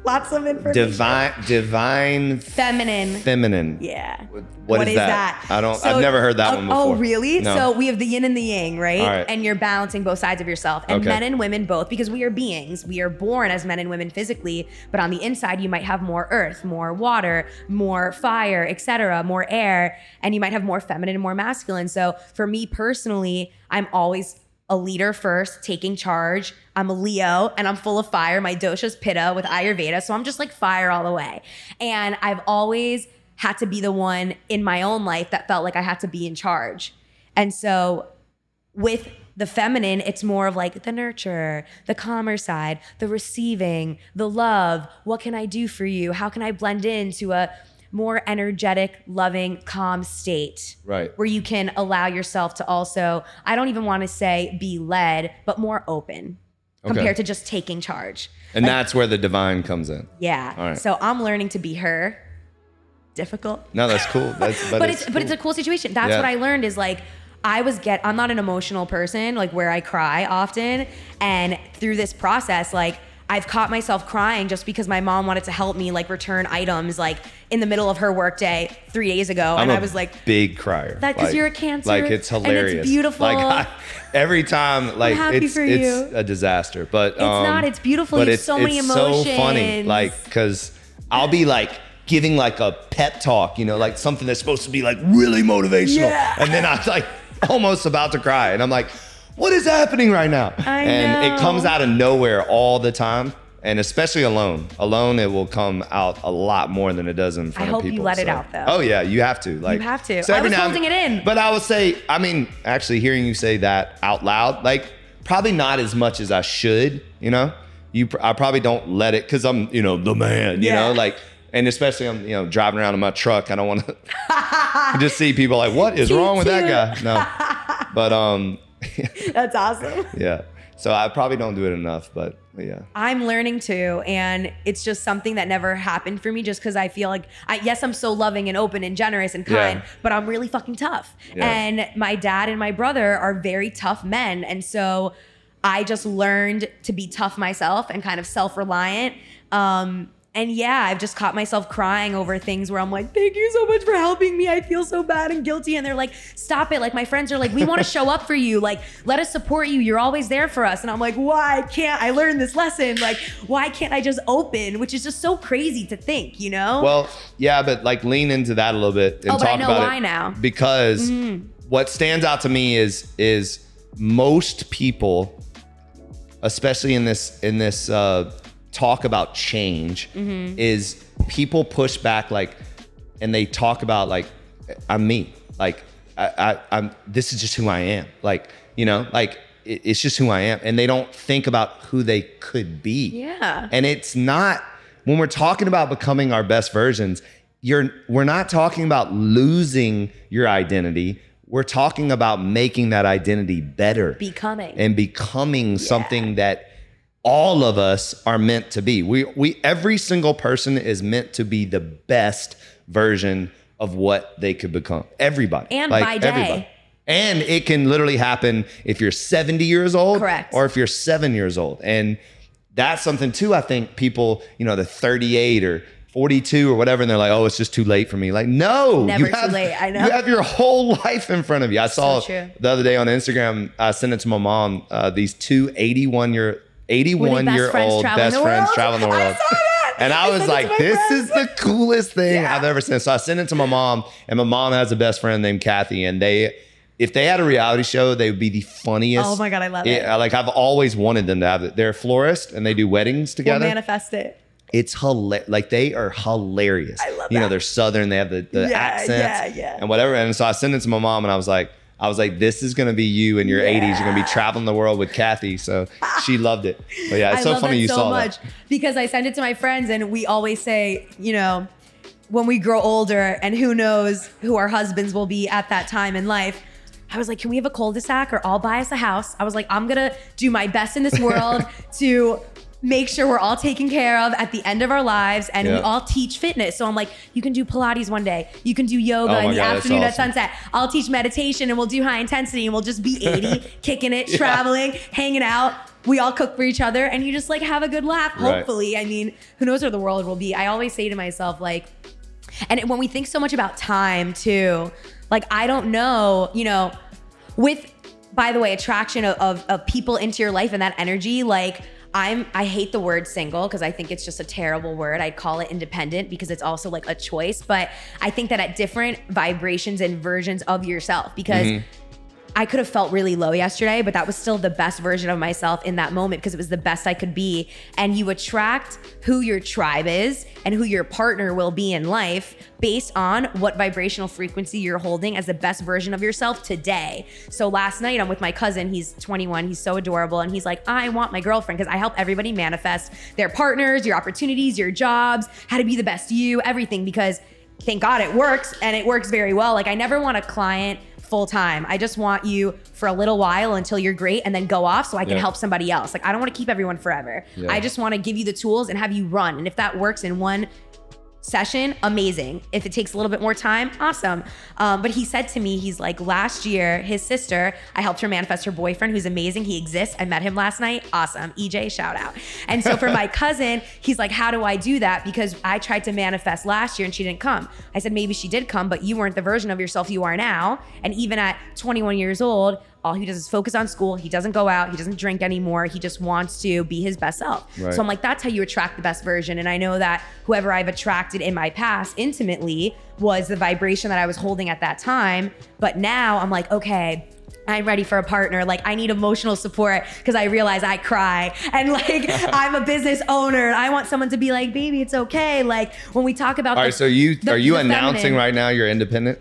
Speaker 2: Lots of information
Speaker 1: Divine, divine
Speaker 2: feminine
Speaker 1: feminine.
Speaker 2: yeah
Speaker 1: what is, that? I don't. I've never heard that
Speaker 2: oh,
Speaker 1: one oh, before.
Speaker 2: Oh, really?
Speaker 1: No.
Speaker 2: So we have the yin and the yang, right?
Speaker 1: All right.
Speaker 2: And you're balancing both sides of yourself. And
Speaker 1: Okay.
Speaker 2: men and women both, because we are beings. We are born as men and women physically, but on the inside, you might have more earth, more water, more fire, etc., more air, and you might have more feminine and more masculine. So for me personally, I'm always a leader first, taking charge. I'm a Leo and I'm full of fire. My dosha's Pitta with Ayurveda. So I'm just like fire all the way. And I've always had to be the one in my own life that felt like I had to be in charge. And so with the feminine, it's more of like the nurture, the calmer side, the receiving, the love. What can I do for you? How can I blend into a more energetic, loving, calm state?
Speaker 1: Right.
Speaker 2: Where you can allow yourself to also, I don't even want to say be led, but more open
Speaker 1: Okay.
Speaker 2: compared to just taking charge.
Speaker 1: And that's where the divine comes in.
Speaker 2: Yeah.
Speaker 1: All right.
Speaker 2: So I'm learning to be her. Difficult
Speaker 1: No, that's cool. That's but,
Speaker 2: but it's, but it's a cool situation. That's
Speaker 1: Yeah.
Speaker 2: what I learned is like I was get I'm not an emotional person like where I cry often and through this process like I've caught myself crying just because my mom wanted to help me like return items like in the middle of her workday 3 days ago
Speaker 1: I'm
Speaker 2: and I was like
Speaker 1: big crier.
Speaker 2: That 'cause
Speaker 1: Like-
Speaker 2: you're a Cancer,
Speaker 1: Like it's
Speaker 2: and it's
Speaker 1: hilarious.
Speaker 2: beautiful.
Speaker 1: Like I, every time, like it's it's a disaster. But it's
Speaker 2: not, um, it's beautiful.
Speaker 1: But
Speaker 2: You have
Speaker 1: it's
Speaker 2: so many
Speaker 1: it's so funny. Like because I'll be like giving like a pep talk, you know, like something that's supposed to be like really motivational,
Speaker 2: Yeah.
Speaker 1: and then I'm like almost about to cry, and I'm like, what is happening right now?
Speaker 2: I
Speaker 1: and
Speaker 2: know.
Speaker 1: it comes out of nowhere all the time. And especially alone, alone it will come out a lot more than it does in front
Speaker 2: hope
Speaker 1: of people.
Speaker 2: I hope you let it out, though.
Speaker 1: Oh yeah, you have to. Like you
Speaker 2: have to.
Speaker 1: so
Speaker 2: I was
Speaker 1: now-
Speaker 2: holding it in.
Speaker 1: But I would say, I mean, actually hearing you say that out loud, like probably not as much as I should. You know, you I probably don't let it because I'm, you know, the man. You
Speaker 2: Yeah.
Speaker 1: know, like. And especially I'm, you know, driving around in my truck. I don't want to just see people like, what is wrong with
Speaker 2: cute.
Speaker 1: that guy? No, but um,
Speaker 2: that's awesome.
Speaker 1: yeah. So I probably don't do it enough, but, but yeah.
Speaker 2: I'm learning to, and it's just something that never happened for me just because I feel like, I, yes, I'm so loving and open and generous and kind,
Speaker 1: Yeah.
Speaker 2: but I'm really fucking tough.
Speaker 1: Yeah.
Speaker 2: And my dad and my brother are very tough men. And so I just learned to be tough myself and kind of self reliant. Um, and yeah, I've just caught myself crying over things where I'm like, thank you so much for helping me. I feel so bad and guilty. And they're like, stop it. Like, my friends are like, we want to show up for you. Like, let us support you. You're always there for us. And I'm like, why can't I learn this lesson? Like, why can't I just open? Which is just so crazy to think, you know?
Speaker 1: Well, yeah, but like lean into that a little bit and
Speaker 2: Oh, but I
Speaker 1: talk
Speaker 2: know
Speaker 1: about
Speaker 2: why
Speaker 1: it
Speaker 2: now.
Speaker 1: Because what stands out to me is is most people, especially in this in this uh, talk about change
Speaker 2: Mm-hmm.
Speaker 1: is people push back like, and they talk about like, I'm me. Like, I, I, I'm. This is just who I am. Like, you know, like it- it's just who I am, and they don't think about who they could be.
Speaker 2: Yeah.
Speaker 1: And it's not when we're talking about becoming our best versions. You're we're not talking about losing your identity. We're talking about making that identity better
Speaker 2: Becoming.
Speaker 1: and becoming something that all of us are meant to be. We we every single person is meant to be the best version of what they could become. Everybody.
Speaker 2: And by day.
Speaker 1: And it can literally happen if you're 70 years old
Speaker 2: Correct.
Speaker 1: or if you're 7 years old. And that's something too I think people, you know, the 38 or 42 or whatever and they're like, "Oh, it's just too late for me." Like, no.
Speaker 2: Never
Speaker 1: you
Speaker 2: too
Speaker 1: have-
Speaker 2: late, I know.
Speaker 1: You have your whole life in front of you. I saw
Speaker 2: true.
Speaker 1: the other day on Instagram, I sent it to my mom. Uh, these two 81 year 81 year old best friends traveling the
Speaker 2: I
Speaker 1: world.
Speaker 2: that.
Speaker 1: And I
Speaker 2: I
Speaker 1: was like, this
Speaker 2: friends.
Speaker 1: is the coolest thing
Speaker 2: Yeah.
Speaker 1: I've ever seen. So I sent it to my mom, and my mom has a best friend named Kathy, and they. If they had a reality show, they would be the funniest.
Speaker 2: Oh my God, I love it.
Speaker 1: Yeah, Like I've always wanted them to have it. They're a florist and they do weddings
Speaker 2: We'll
Speaker 1: together.
Speaker 2: manifest it.
Speaker 1: it's hilarious. Like they are hilarious.
Speaker 2: I love
Speaker 1: You know, they're southern. They have the, the
Speaker 2: Yeah,
Speaker 1: accents
Speaker 2: yeah, yeah.
Speaker 1: and whatever. And so I sent it to my mom, and I was like, I was like, this is gonna be you in your 80s. You're gonna be traveling the world with Kathy. So she loved it. But yeah, it's
Speaker 2: I
Speaker 1: so funny
Speaker 2: that
Speaker 1: you
Speaker 2: so
Speaker 1: saw
Speaker 2: much
Speaker 1: that.
Speaker 2: because I send it to my friends and we always say, you know, when we grow older and who knows who our husbands will be at that time in life. I was like, can we have a cul-de-sac or I'll buy us a house? I was like, I'm gonna do my best in this world to make sure we're all taken care of at the end of our lives and we all teach fitness. So I'm like, you can do Pilates one day, you can do yoga
Speaker 1: Oh
Speaker 2: in the
Speaker 1: God,
Speaker 2: afternoon at sunset. I'll teach meditation and we'll do high intensity and we'll just be 80, kicking it,
Speaker 1: Yeah.
Speaker 2: traveling, hanging out. We all cook for each other and you just like have a good laugh.
Speaker 1: Right.
Speaker 2: Hopefully. I mean, who knows where the world will be. I always say to myself, like, and when we think so much about time too, like I don't know, you know, with by the way, attraction of, of, of people into your life and that energy, like I'm I hate the word single because I think it's just a terrible word. I'd call it independent because it's also like a choice. But I think that at different vibrations and versions of yourself, because mm-hmm. I could have felt really low yesterday, but that was still the best version of myself in that moment because it was the best I could be. And you attract who your tribe is and who your partner will be in life based on what vibrational frequency you're holding as the best version of yourself today. So last night I'm with my cousin, he's 21, he's so adorable, and he's like, I want my girlfriend because I help everybody manifest their partners, your opportunities, your jobs, how to be the best you, everything because thank God it works and it works very well. Like I never want a client full time. I just want you for a little while until you're great and then go off so I can
Speaker 1: Yeah.
Speaker 2: help somebody else. Like I don't want to keep everyone forever.
Speaker 1: Yeah.
Speaker 2: I just want to give you the tools and have you run. And if that works in one session, amazing. If it takes a little bit more time, awesome. Um, but he said to me, he's like, last year, his sister, I helped her manifest her boyfriend who's amazing. He exists. I met him last night. Awesome. EJ, shout out. And so for my cousin, he's like, how do I do that? Because I tried to manifest last year and she didn't come. I said, maybe she did come, but you weren't the version of yourself you are now. And even at 21 years old, all he does is focus on school. He doesn't go out. He doesn't drink anymore. He just wants to be his best self.
Speaker 1: Right.
Speaker 2: So I'm like, that's how you attract the best version. And I know that whoever I've attracted in my past intimately was the vibration that I was holding at that time. But now I'm like, okay. I'm ready for a partner. Like I need emotional support because I realize I cry and like I'm a business owner. and I want someone to be like, baby, it's okay. Like when we talk about
Speaker 1: All
Speaker 2: the,
Speaker 1: right, so you
Speaker 2: the-
Speaker 1: are you announcing
Speaker 2: feminine-
Speaker 1: right now you're independent?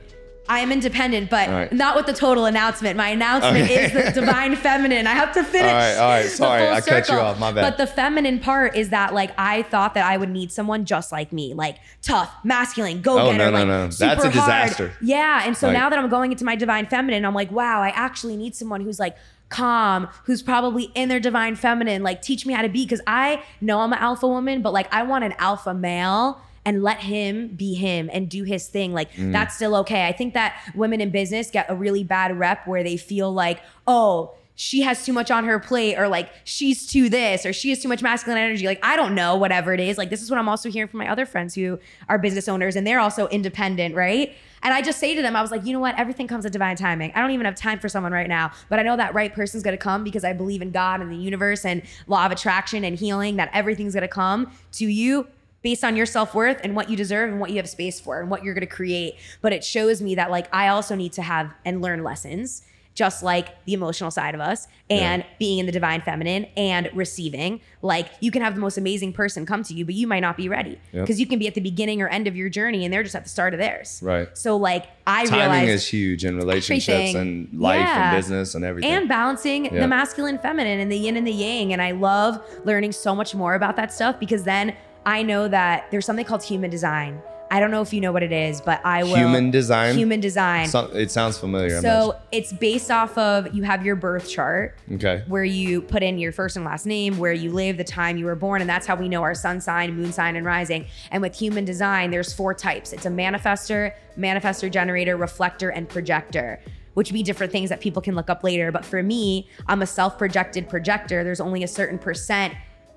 Speaker 2: I am independent, but
Speaker 1: right.
Speaker 2: not with the total announcement. My announcement
Speaker 1: Okay.
Speaker 2: is the divine feminine. I have to finish.
Speaker 1: All right, all right. Sorry, I cut you
Speaker 2: circle.
Speaker 1: off. My bad.
Speaker 2: But the feminine part is that like I thought that I would need someone just like me, like tough, masculine, go
Speaker 1: Oh,
Speaker 2: getter.
Speaker 1: no, no,
Speaker 2: like,
Speaker 1: no. That's a
Speaker 2: hard. Yeah, and so
Speaker 1: Like-
Speaker 2: now that I'm going into my divine feminine, I'm like, wow, I actually need someone who's like calm, who's probably in their divine feminine. Like teach me how to be because I know I'm an alpha woman, but like I want an alpha male and let him be him and do his thing. Like
Speaker 1: Mm.
Speaker 2: that's still okay. I think that women in business get a really bad rep where they feel like, oh, she has too much on her plate, or like she's too this, or she has too much masculine energy. Like, I don't know, whatever it is. Like, this is what I'm also hearing from my other friends who are business owners and they're also independent, right? And I just say to them, I was like, you know what? Everything comes at divine timing. I don't even have time for someone right now, but I know that right person's gonna come because I believe in God and the universe and law of attraction and healing, that everything's gonna come to you based on your self-worth and what you deserve and what you have space for and what you're going to create but it shows me that like i also need to have and learn lessons just like the emotional side of us and
Speaker 1: Yeah.
Speaker 2: being in the divine feminine and receiving. Like you can have the most amazing person come to you, but you might not be ready
Speaker 1: Yep.
Speaker 2: because you can be at the beginning or end of your journey and they're just at the start of theirs.
Speaker 1: Right.
Speaker 2: So like I
Speaker 1: Timing is huge in relationships
Speaker 2: everything.
Speaker 1: and life
Speaker 2: Yeah.
Speaker 1: and business and everything.
Speaker 2: and balancing the masculine feminine and the yin and the yang and i love learning so much more about that stuff because then i know that there's something called human design i don't know if you know what it is but i will
Speaker 1: Human design?
Speaker 2: human design
Speaker 1: So- it sounds familiar.
Speaker 2: So it's based off of you have your birth chart
Speaker 1: okay.
Speaker 2: where you put in your first and last name, where you live, the time you were born, and that's how we know our sun sign, moon sign, and rising. And with human design, there's four types. It's a manifester, manifester generator, reflector, and projector. Which would be different things that people can look up later. But for me, I'm a self-projected projector. There's only a certain percent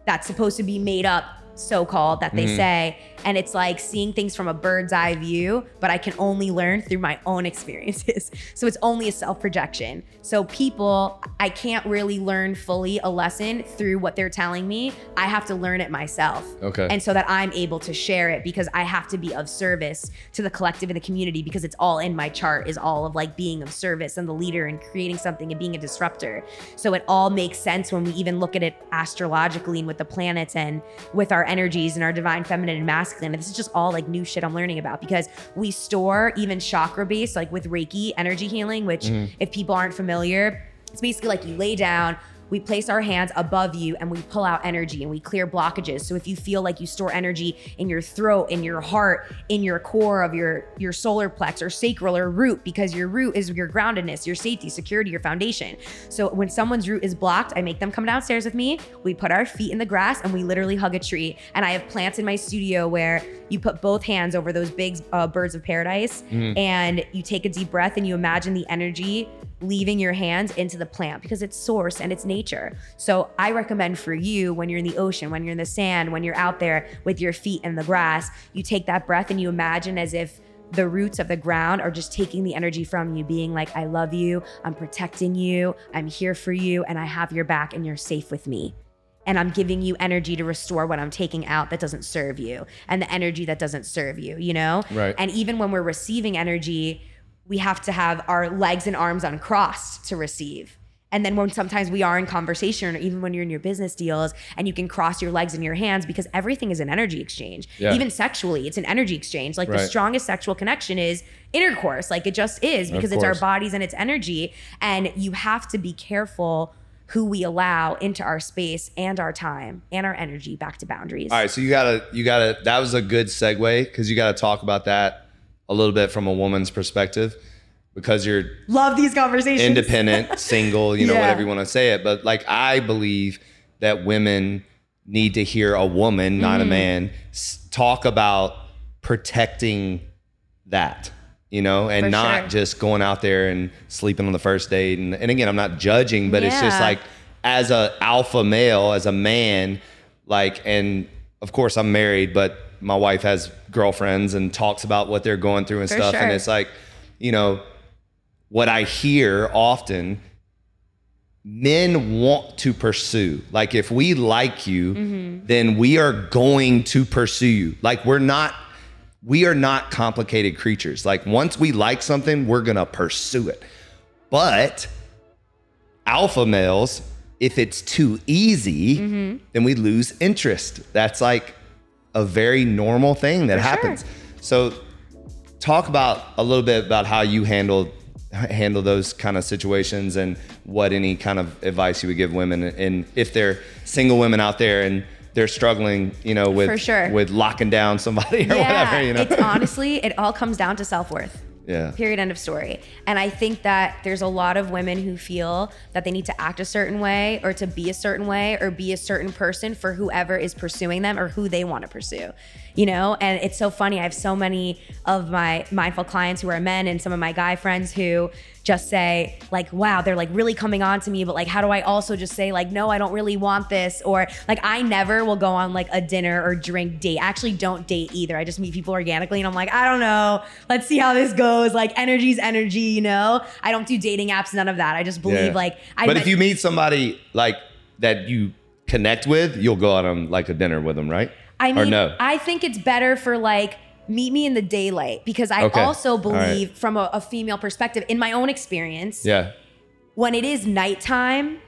Speaker 2: that's supposed to be made up, so-called, that they mm-hmm. say. And it's like seeing things from a bird's eye view, but I can only learn through my own experiences. So it's only a self projection. So people, I can't really learn fully a lesson through what they're telling me. I have to learn it myself.
Speaker 1: Okay.
Speaker 2: And so that I'm able to share it because I have to be of service to the collective and the community because it's all in my chart is all of like being of service and the leader and creating something and being a disruptor. So it all makes sense when we even look at it astrologically and with the planets and with our energies and our divine feminine and masculine. And this is just all like new shit I'm learning about because we store even chakra based, like with Reiki energy healing, which mm-hmm. if people aren't familiar, it's basically like you lay down, we place our hands above you and we pull out energy and we clear blockages. So if you feel like you store energy in your throat, in your heart, in your core of your your solar plex or sacral or root, because your root is your groundedness, your safety, security, your foundation. So when someone's root is blocked, I make them come downstairs with me. We put our feet in the grass and we literally hug a tree. And I have plants in my studio where you put both hands over those big uh, birds of paradise and you take a deep breath and you imagine the energy leaving your hands into the plant because it's source and it's nature. So I recommend for you when you're in the ocean, when you're in the sand, when you're out there with your feet in the grass, you take that breath and you imagine as if the roots of the ground are just taking the energy from you, being like, I love you, I'm protecting you, I'm here for you, and I have your back and you're safe with me. And I'm giving you energy to restore what I'm taking out that doesn't serve you and the energy that doesn't serve you, you know?
Speaker 1: Right.
Speaker 2: And even when we're receiving energy, we have to have our legs and arms uncrossed to receive. And then when sometimes we are in conversation, or even when you're in your business deals, and you can cross your legs and your hands because everything is an energy exchange.
Speaker 1: Yeah.
Speaker 2: Even sexually, it's an energy exchange. Like the strongest sexual connection is intercourse. Like it just is because it's our bodies and it's energy. And you have to be careful who we allow into our space and our time and our energy back to boundaries.
Speaker 1: All right, so you gotta, you gotta. That was a good segue because you gotta talk about that a little bit from a woman's perspective because you're
Speaker 2: Love these conversations.
Speaker 1: independent, single, you know,
Speaker 2: Yeah.
Speaker 1: whatever you want to say it. But like, I believe that women need to hear a woman, not
Speaker 2: Mm-hmm.
Speaker 1: a man, s- talk about protecting that, you know, and
Speaker 2: For
Speaker 1: not
Speaker 2: sure.
Speaker 1: just going out there and sleeping on the first date. And, and again, I'm not judging, but it's just like, as a alpha male, as a man, like, and of course I'm married, but my wife has girlfriends and talks about what they're going through and
Speaker 2: For
Speaker 1: stuff. And it's like, you know, what I hear often, men want to pursue. Like if we like you,
Speaker 2: Mm-hmm.
Speaker 1: then we are going to pursue you. Like we're not we are not complicated creatures. Like once we like something, we're going to pursue it. But alpha males, if it's too easy,
Speaker 2: Mm-hmm.
Speaker 1: then we lose interest. That's like a very normal thing that
Speaker 2: For sure.
Speaker 1: happens. So talk about a little bit about how you handle handle those kind of situations and what any kind of advice you would give women and if they're single women out there and they're struggling, you know, with
Speaker 2: sure.
Speaker 1: with locking down somebody or whatever, you know.
Speaker 2: It's honestly, it all comes down to self worth.
Speaker 1: Yeah.
Speaker 2: Period. End of story. And I think that there's a lot of women who feel that they need to act a certain way or to be a certain way or be a certain person for whoever is pursuing them or who they want to pursue. You know, and it's so funny. I have so many of my mindful clients who are men and some of my guy friends who just say, like, wow, they're like really coming on to me, but like, how do I also just say, like, no, I don't really want this? Or like, I never will go on like a dinner or drink date. I actually don't date either. I just meet people organically and I'm like, I don't know. Let's see how this goes. Like, energy's energy, you know? I don't do dating apps, none of that. I just believe
Speaker 1: Yeah.
Speaker 2: like, I
Speaker 1: but
Speaker 2: met-
Speaker 1: if you meet somebody like that you connect with, you'll go out on like a dinner with them, right?
Speaker 2: I
Speaker 1: or
Speaker 2: mean,
Speaker 1: no?
Speaker 2: I think it's better for like meet me in the daylight because I
Speaker 1: Okay.
Speaker 2: also
Speaker 1: All right.
Speaker 2: believe from a, a female perspective in my own experience.
Speaker 1: yeah.
Speaker 2: when it is nighttime,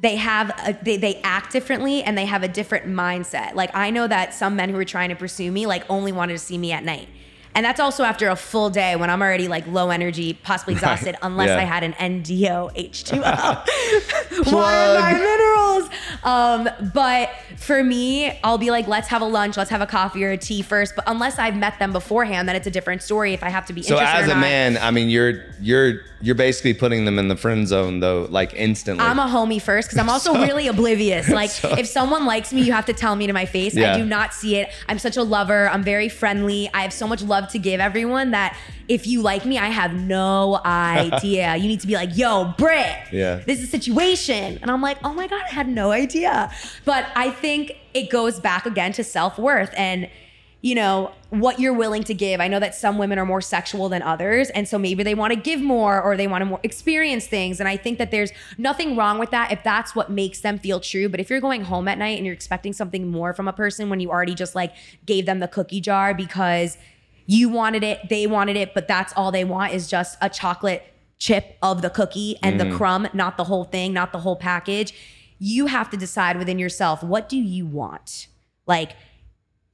Speaker 2: they have a, they, they act differently and they have a different mindset. Like I know that some men who were trying to pursue me like only wanted to see me at night. And that's also after a full day when I'm already like low energy, possibly exhausted, unless
Speaker 1: Yeah.
Speaker 2: I had an NDO H2O.
Speaker 1: Plug.
Speaker 2: Water, my minerals. Um, but for me, I'll be like, let's have a lunch, let's have a coffee or a tea first. But unless I've met them beforehand, then it's a different story if I have to be
Speaker 1: So as a man, I mean, you're you're you're basically putting them in the friend zone though, like instantly.
Speaker 2: I'm a homie first because I'm also really oblivious. Like, if someone likes me, you have to tell me to my face.
Speaker 1: Yeah.
Speaker 2: I do not see it. I'm such a lover. I'm very friendly. I have so much love to give everyone that if you like me, I have no idea. you need to be like, yo, Britt,
Speaker 1: Yeah.
Speaker 2: this is a situation. And I'm like, oh my God, I had no idea. But I think it goes back again to self worth and, you know, what you're willing to give. I know that some women are more sexual than others. And so maybe they want to give more or they want to more experience things. And I think that there's nothing wrong with that if that's what makes them feel true. But if you're going home at night and you're expecting something more from a person when you already just like gave them the cookie jar because you wanted it, they wanted it, but that's all they want is just a chocolate chip of the cookie and the mm. crumb, not the whole thing, not the whole package. You have to decide within yourself what do you want? Like,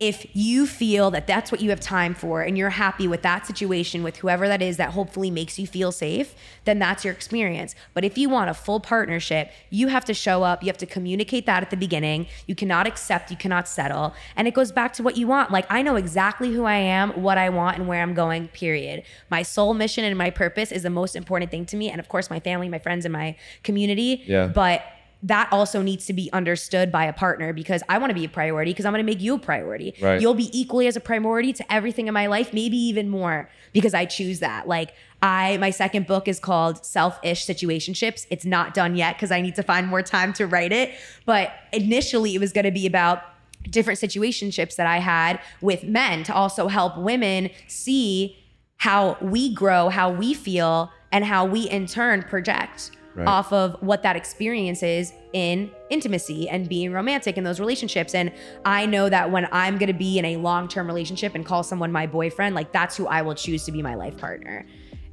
Speaker 2: if you feel that that's what you have time for and you're happy with that situation with whoever that is that hopefully makes you feel safe, then that's your experience. But if you want a full partnership, you have to show up, you have to communicate that at the beginning. You cannot accept, you cannot settle. And it goes back to what you want. Like, I know exactly who I am, what I want, and where I'm going, period. My soul mission and my purpose is the most important thing to me. And of course, my family, my friends, and my community.
Speaker 1: Yeah.
Speaker 2: But that also needs to be understood by a partner because I want to be a priority because I'm going to make you a priority.
Speaker 1: Right.
Speaker 2: You'll be equally as a priority to everything in my life, maybe even more because I choose that. Like I my second book is called Selfish Situationships. It's not done yet because I need to find more time to write it, but initially it was going to be about different situationships that I had with men to also help women see how we grow, how we feel, and how we in turn project
Speaker 1: Right.
Speaker 2: off of what that experience is in intimacy and being romantic in those relationships. And I know that when I'm gonna be in a long term relationship and call someone my boyfriend, like that's who I will choose to be my life partner.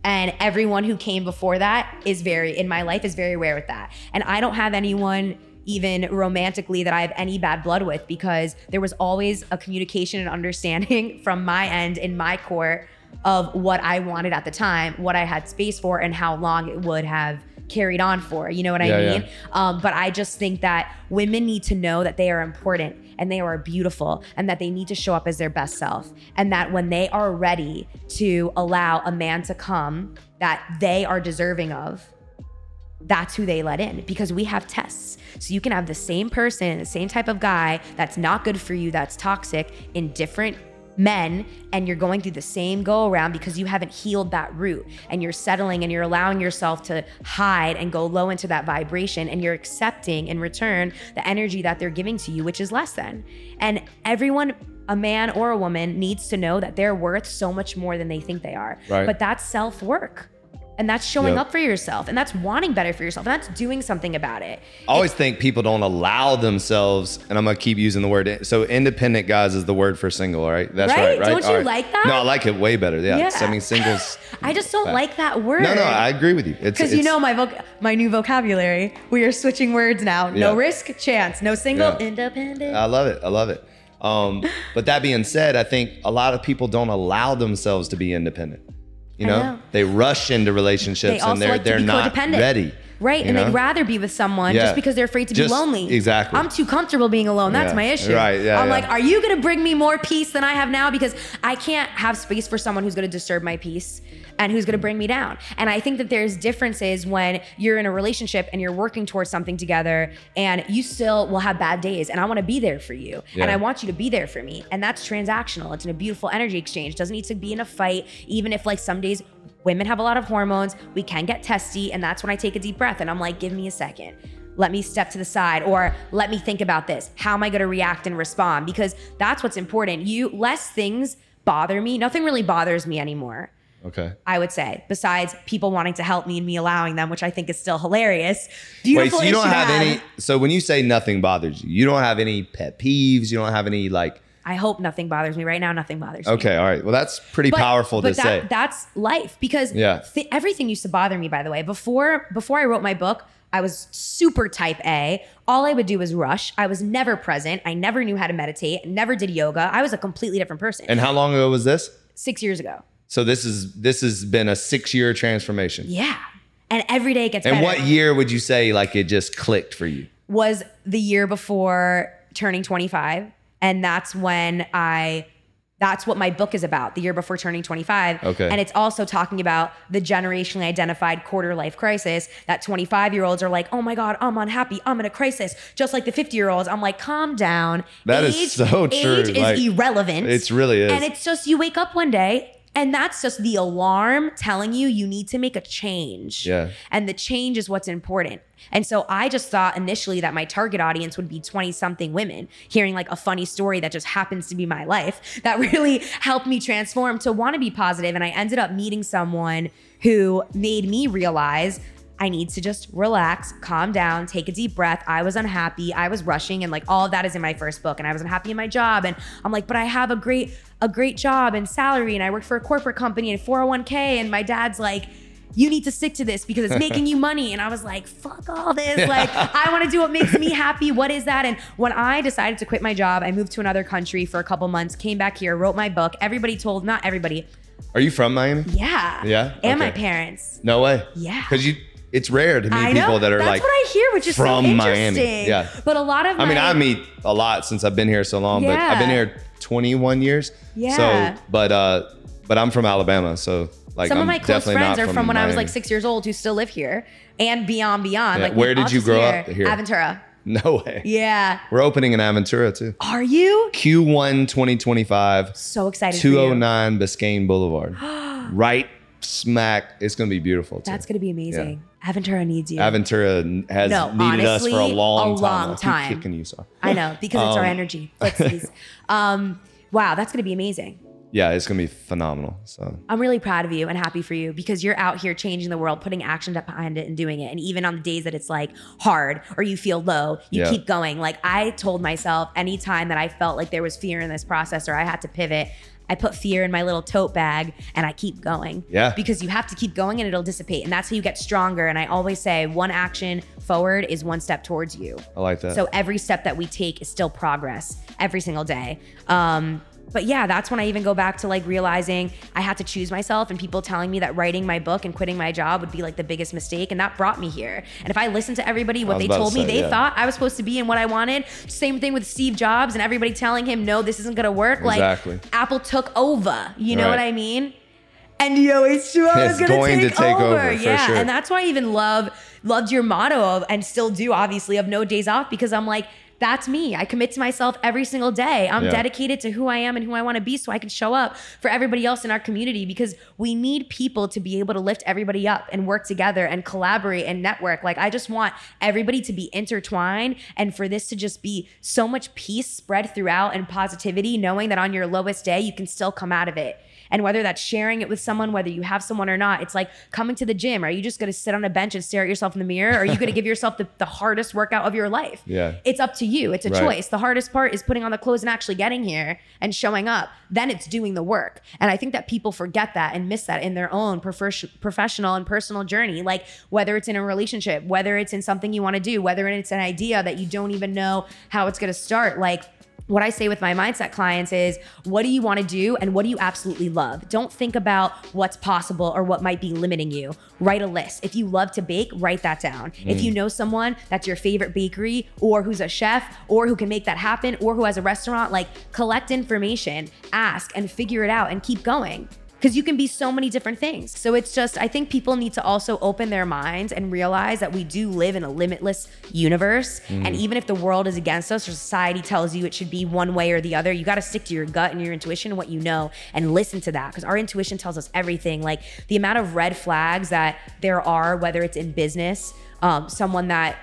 Speaker 2: And everyone who came before that is very, in my life, is very aware with that. And I don't have anyone even romantically that I have any bad blood with because there was always a communication and understanding from my end in my court of what I wanted at the time, what I had space for, and how long it would have carried on for. You know what
Speaker 1: Yeah,
Speaker 2: I
Speaker 1: yeah.
Speaker 2: mean? Um, but I just think that women need to know that they are important and they are beautiful and that they need to show up as their best self. And that when they are ready to allow a man to come that they are deserving of, that's who they let in because we have tests. So you can have the same person, the same type of guy that's not good for you, that's toxic in different men, and you're going through the same go around because you haven't healed that root and you're settling and you're allowing yourself to hide and go low into that vibration and you're accepting in return the energy that they're giving to you, which is less than. And everyone, a man or a woman, needs to know that they're worth so much more than they think they are.
Speaker 1: Right.
Speaker 2: But that's self work. And that's showing
Speaker 1: Yep.
Speaker 2: up for yourself and that's wanting better for yourself and that's doing something about it.
Speaker 1: I always think people don't allow themselves, and I'm gonna keep using the word. So independent guys is the word for single, right? That's
Speaker 2: Right?
Speaker 1: right, right?
Speaker 2: Don't you
Speaker 1: All right.
Speaker 2: like that?
Speaker 1: No, I like it way better. Yeah.
Speaker 2: Yeah.
Speaker 1: I mean, singles.
Speaker 2: I just don't
Speaker 1: Fact.
Speaker 2: like that word.
Speaker 1: No, no, I agree with you. It's
Speaker 2: because you know my voc- my new vocabulary. We are switching words now. No risk, chance. No single,
Speaker 1: Yeah.
Speaker 2: independent.
Speaker 1: I love it. I love it. Um, but that being said, I think a lot of people don't allow themselves to be independent. You know,
Speaker 2: know.
Speaker 1: they rush into relationships
Speaker 2: they
Speaker 1: and they're
Speaker 2: like
Speaker 1: they're not ready.
Speaker 2: Right, and
Speaker 1: know?
Speaker 2: they'd rather be with someone
Speaker 1: Yeah.
Speaker 2: just because they're afraid to
Speaker 1: Just-
Speaker 2: be lonely.
Speaker 1: exactly.
Speaker 2: I'm too comfortable being alone. That's
Speaker 1: Yeah.
Speaker 2: my issue.
Speaker 1: Right, yeah,
Speaker 2: I'm
Speaker 1: yeah.
Speaker 2: like, are you gonna bring me more peace than I have now? Because I can't have space for someone who's gonna disturb my peace and who's gonna bring me down. And I think that there's differences when you're in a relationship and you're working towards something together and you still will have bad days. And I wanna be there for you. And I want you to be there for me. And that's transactional. It's in a beautiful energy exchange. Doesn't need to be in a fight, even if like some days women have a lot of hormones, we can get testy, and that's when I take a deep breath and I'm like, give me a second. Let me step to the side or let me think about this. How am I going to react and respond? Because that's what's important. You less things bother me. Nothing really bothers me anymore.
Speaker 1: Okay.
Speaker 2: I would say, besides people wanting to help me and me allowing them, which I think is still hilarious.
Speaker 1: Wait, so you don't
Speaker 2: to
Speaker 1: have any? So when you say nothing bothers you, you don't have any pet peeves. You don't have any like.
Speaker 2: I hope nothing bothers me right now. Nothing bothers me.
Speaker 1: Okay, all right. Well, that's pretty
Speaker 2: But-
Speaker 1: powerful
Speaker 2: but
Speaker 1: to
Speaker 2: that,
Speaker 1: say.
Speaker 2: That's life because
Speaker 1: Yeah.
Speaker 2: th- everything used to bother me. By the way, before before I wrote my book, I was super type A. All I would do was rush. I was never present. I never knew how to meditate. Never did yoga. I was a completely different person.
Speaker 1: and how long ago was this?
Speaker 2: Six years ago.
Speaker 1: So this is this has been a six year transformation.
Speaker 2: Yeah. And every day it gets better.
Speaker 1: And
Speaker 2: better.
Speaker 1: what year would you say like it just clicked for you?
Speaker 2: was the year before turning 25 and that's when i that's what my book is about the year before turning 25
Speaker 1: Okay.
Speaker 2: and it's also talking about the generationally identified quarter life crisis that 25 year olds are like oh my god i'm unhappy i'm in a crisis just like the 50 year olds i'm like calm down
Speaker 1: That is so true.
Speaker 2: age is irrelevant
Speaker 1: It's really is.
Speaker 2: and it's just you wake up one day and that's just the alarm telling you you need to make a change.
Speaker 1: Yeah.
Speaker 2: And the change is what's important. And so I just thought initially that my target audience would be 20 something women hearing like a funny story that just happens to be my life that really helped me transform to want to be positive. And I ended up meeting someone who made me realize I need to just relax, calm down, take a deep breath. I was unhappy. I was rushing and like all of that is in my first book and I was unhappy in my job and I'm like, but I have a great a great job and salary and I work for a corporate company and 401k and my dad's like you need to stick to this because it's making you money. And I was like, fuck all this. Like, I want to do what makes me happy. What is that? And when I decided to quit my job, I moved to another country for a couple months, came back here, wrote my book. Everybody told, not everybody,
Speaker 1: Are you from Miami?
Speaker 2: yeah.
Speaker 1: Yeah?
Speaker 2: And my parents.
Speaker 1: No way.
Speaker 2: Yeah.
Speaker 1: Because you it's rare to meet people that are
Speaker 2: That's
Speaker 1: like
Speaker 2: what I hear, which is
Speaker 1: from
Speaker 2: so
Speaker 1: Miami. Yeah.
Speaker 2: But a lot of
Speaker 1: I mean, I meet a lot since I've been here so long, but I've been here 21 years.
Speaker 2: Yeah.
Speaker 1: So, but uh, but I'm from Alabama, so like
Speaker 2: some
Speaker 1: I'm
Speaker 2: of my close friends are from, when I was like six years old who still live here and beyond, beyond.
Speaker 1: Yeah.
Speaker 2: Like,
Speaker 1: Where did you grow up here?
Speaker 2: Aventura.
Speaker 1: No way.
Speaker 2: Yeah.
Speaker 1: We're opening in Aventura too.
Speaker 2: Are you?
Speaker 1: Q1 2025,
Speaker 2: So excited for you.
Speaker 1: 209 Biscayne Boulevard. right smack. It's gonna be beautiful too.
Speaker 2: That's going to be amazing. Aventura needs you.
Speaker 1: Aventura has
Speaker 2: No,
Speaker 1: needed us for a
Speaker 2: honestly,
Speaker 1: long
Speaker 2: a
Speaker 1: time.
Speaker 2: long time.
Speaker 1: kicking you, sorry.
Speaker 2: I know because it's our
Speaker 1: Um,
Speaker 2: energy. Um, wow, that's going to be amazing.
Speaker 1: Yeah, it's gonna be phenomenal. So
Speaker 2: I'm really proud of you and happy for you because you're out here changing the world, putting action up behind it and doing it. And even on the days that it's like hard or you feel low, you
Speaker 1: Yeah.
Speaker 2: keep going. Like I told myself anytime that I felt like there was fear in this process or I had to pivot, I put fear in my little tote bag and I keep going.
Speaker 1: Yeah.
Speaker 2: Because you have to keep going and it'll dissipate. And that's how you get stronger. And I always say one action forward is one step towards you.
Speaker 1: I like that.
Speaker 2: So every step that we take is still progress every single day. Um, but yeah, that's when I even go back to like realizing I had to choose myself and people telling me that writing my book and quitting my job would be like the biggest mistake. And that brought me here. And if I listened to everybody, what they
Speaker 1: about to
Speaker 2: told me they
Speaker 1: yeah.
Speaker 2: thought I was supposed to be and what I wanted, same thing with Steve Jobs and everybody telling him, no, this isn't going to work.
Speaker 1: Exactly.
Speaker 2: Like Apple took over. You know
Speaker 1: Right.
Speaker 2: what I mean? And yo, it's true. I was
Speaker 1: to
Speaker 2: take,
Speaker 1: take
Speaker 2: over.
Speaker 1: over,
Speaker 2: yeah,
Speaker 1: sure.
Speaker 2: and that's why I even love loved your motto of and still do obviously of no days off because I'm like that's me. I commit to myself every single day. I'm
Speaker 1: Yeah.
Speaker 2: dedicated to who I am and who I want to be so I can show up for everybody else in our community because we need people to be able to lift everybody up and work together and collaborate and network. Like I just want everybody to be intertwined and for this to just be so much peace spread throughout and positivity knowing that on your lowest day you can still come out of it. And whether that's sharing it with someone, whether you have someone or not, it's like coming to the gym. Are you just gonna sit on a bench and stare at yourself in the mirror? Or are you gonna give yourself the, the hardest workout of your life?
Speaker 1: Yeah.
Speaker 2: It's up to you. It's a
Speaker 1: Right.
Speaker 2: choice. The hardest part is putting on the clothes and actually getting here and showing up. Then it's doing the work. And I think that people forget that and miss that in their own prof- professional and personal journey. Like whether it's in a relationship, whether it's in something you want to do, whether it's an idea that you don't even know how it's gonna start. Like what I say with my mindset clients is what do you want to do and what do you absolutely love? Don't think about what's possible or what might be limiting you. Write a list. If you love to bake, write that down. If you mm. know someone that's your favorite bakery or who's a chef or who can make that happen or who has a restaurant, like collect information, ask and figure it out and keep going. Because you can be so many different things. So it's just, I think people need to also open their minds and realize that we do live in a limitless universe. And even if the world is against us or society tells you it should be one way or the other, you got to stick to your gut and your intuition and what you know and listen to that. Because our intuition tells us everything. Like the amount of red flags that there are, whether it's in business, um, someone that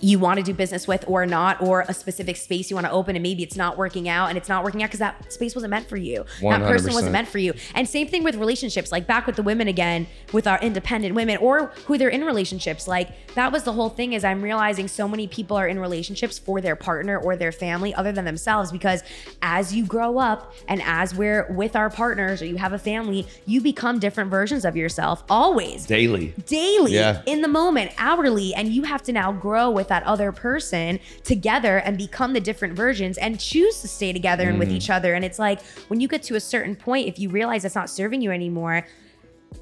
Speaker 2: you want to do business with or not, or a specific space you want to open and maybe it's not working out and it's not working out because that space wasn't meant for you. That person wasn't meant for you. And same thing with relationships, like back with the women again, with our independent women or who they're in relationships. Like that was the whole thing is I'm realizing so many people are in relationships for their partner or their family other than themselves because as you grow up and as we're with our partners or you have a family, you become different versions of yourself always
Speaker 1: Daily.
Speaker 2: daily
Speaker 1: Yeah.
Speaker 2: in the moment hourly and you have to now grow with that other person together and become the different versions and choose to stay together and
Speaker 1: Mm.
Speaker 2: with each other. And it's like when you get to a certain point if you realize it's not serving you anymore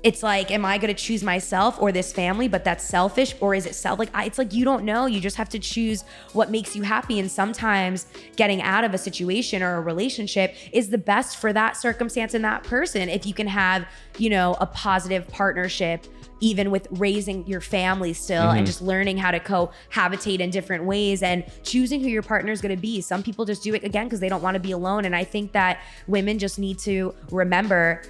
Speaker 2: it's like am i going to choose myself or this family but that's selfish or is it self like I, it's like you don't know. You just have to choose what makes you happy. And sometimes getting out of a situation or a relationship is the best for that circumstance and that person if you can have you know a positive partnership even with raising your family still and mm-hmm. just learning how to cohabitate in different ways and choosing who your partner is going to be. Some people just do it again because they don't want to be alone. And i think that women just need to remember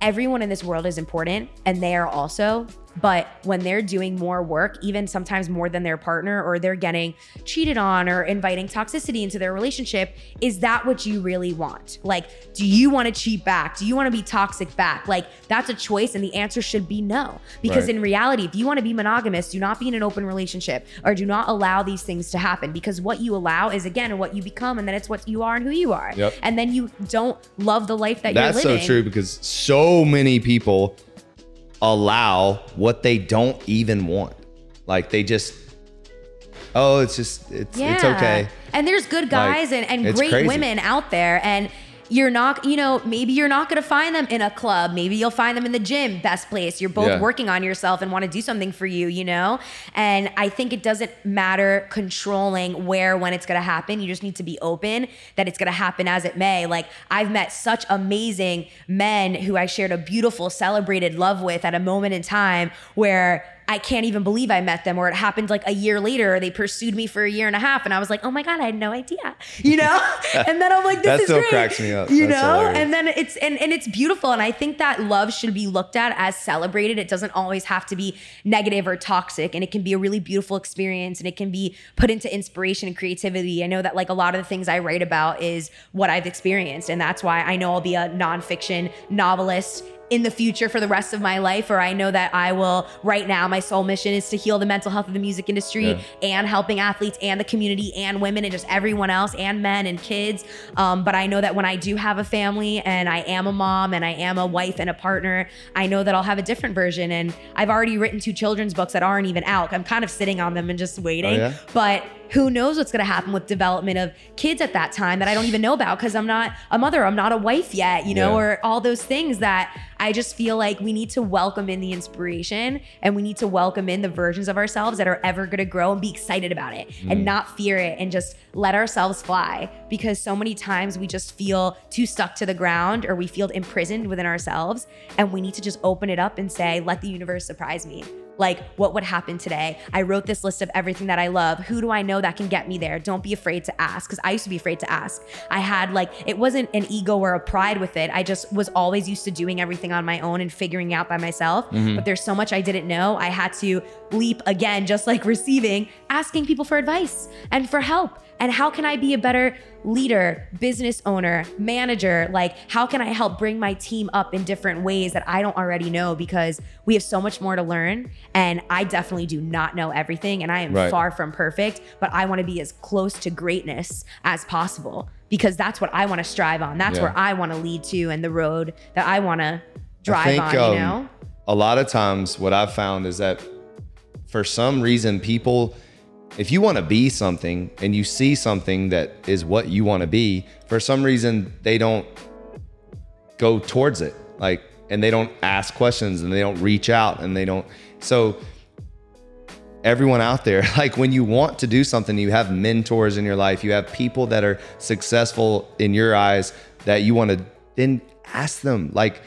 Speaker 2: everyone in this world is important and they are also but when they're doing more work even sometimes more than their partner or they're getting cheated on or inviting toxicity into their relationship is that what you really want? Like do you want to cheat back? Do you want to be toxic back? Like that's a choice and the answer should be no. Because
Speaker 1: Right.
Speaker 2: in reality if you want to be monogamous do not be in an open relationship or do not allow these things to happen. Because what you allow is again what you become and then it's what you are and who you are.
Speaker 1: Yep.
Speaker 2: and then you don't love the life that
Speaker 1: That's
Speaker 2: you're living.
Speaker 1: so true because so many people allow what they don't even want. Like they just, oh, it's just, it's, it's okay.
Speaker 2: And there's good guys and, and great
Speaker 1: crazy.
Speaker 2: women out there. And you're not, you know, maybe you're not going to find them in a club. Maybe you'll find them in the gym, best place. You're both
Speaker 1: Yeah.
Speaker 2: working on yourself and want to do something for you, you know? And I think it doesn't matter controlling where, when it's going to happen. You just need to be open that it's going to happen as it may. Like, I've met such amazing men who I shared a beautiful, celebrated love with at a moment in time where I can't even believe I met them, or it happened like a year later, or they pursued me for a year and a half, and I was like, oh my god, I had no idea, you know. and then I'm like, this
Speaker 1: That
Speaker 2: is
Speaker 1: still
Speaker 2: great.
Speaker 1: cracks me up.
Speaker 2: you
Speaker 1: That's
Speaker 2: know.
Speaker 1: hilarious.
Speaker 2: And then it's and and it's beautiful, and I think that love should be looked at as celebrated. It doesn't always have to be negative or toxic, and it can be a really beautiful experience, and it can be put into inspiration and creativity. I know that like a lot of the things I write about is what I've experienced, and that's why I know I'll be a nonfiction novelist in the future for the rest of my life or I know that I will right now my sole mission is to heal the mental health of the music industry
Speaker 1: Yeah.
Speaker 2: and helping athletes and the community and women and just everyone else and men and kids um, but I know that when I do have a family and I am a mom and I am a wife and a partner I know that I'll have a different version and I've already written two children's books that aren't even out I'm kind of sitting on them and just waiting
Speaker 1: yeah?
Speaker 2: but who knows what's going to happen with development of kids at that time that I don't even know about because I'm not a mother, I'm not a wife yet, you know,
Speaker 1: Yeah.
Speaker 2: or all those things that I just feel like we need to welcome in the inspiration and we need to welcome in the versions of ourselves that are ever going to grow and be excited about it and mm. not fear it and just let ourselves fly. Because so many times we just feel too stuck to the ground or we feel imprisoned within ourselves and we need to just open it up and say let the universe surprise me like what would happen today? I wrote this list of everything that i love. Who do i know that can get me there? Don't be afraid to ask because i used to be afraid to ask. I had like it wasn't an ego or a pride with it. I just was always used to doing everything on my own and figuring out by myself. Mm-hmm. But there's so much i didn't know. I had to leap again just like receiving asking people for advice and for help and how can I be a better leader, business owner, manager? Like, how can I help bring my team up in different ways that I don't already know? Because we have so much more to learn. And I definitely do not know everything. And I am
Speaker 1: Right.
Speaker 2: far from perfect, but I want to be as close to greatness as possible because that's what I want to strive on. That's
Speaker 1: Yeah.
Speaker 2: where I want to lead to and the road that I want to drive
Speaker 1: I think,
Speaker 2: on,
Speaker 1: um,
Speaker 2: you know?
Speaker 1: A lot of times, what I've found is that for some reason, people, if you want to be something and you see something that is what you want to be, for some reason, they don't go towards it. Like, and they don't ask questions and they don't reach out and they don't. So, everyone out there, like when you want to do something, you have mentors in your life, you have people that are successful in your eyes that you want to then ask them. Like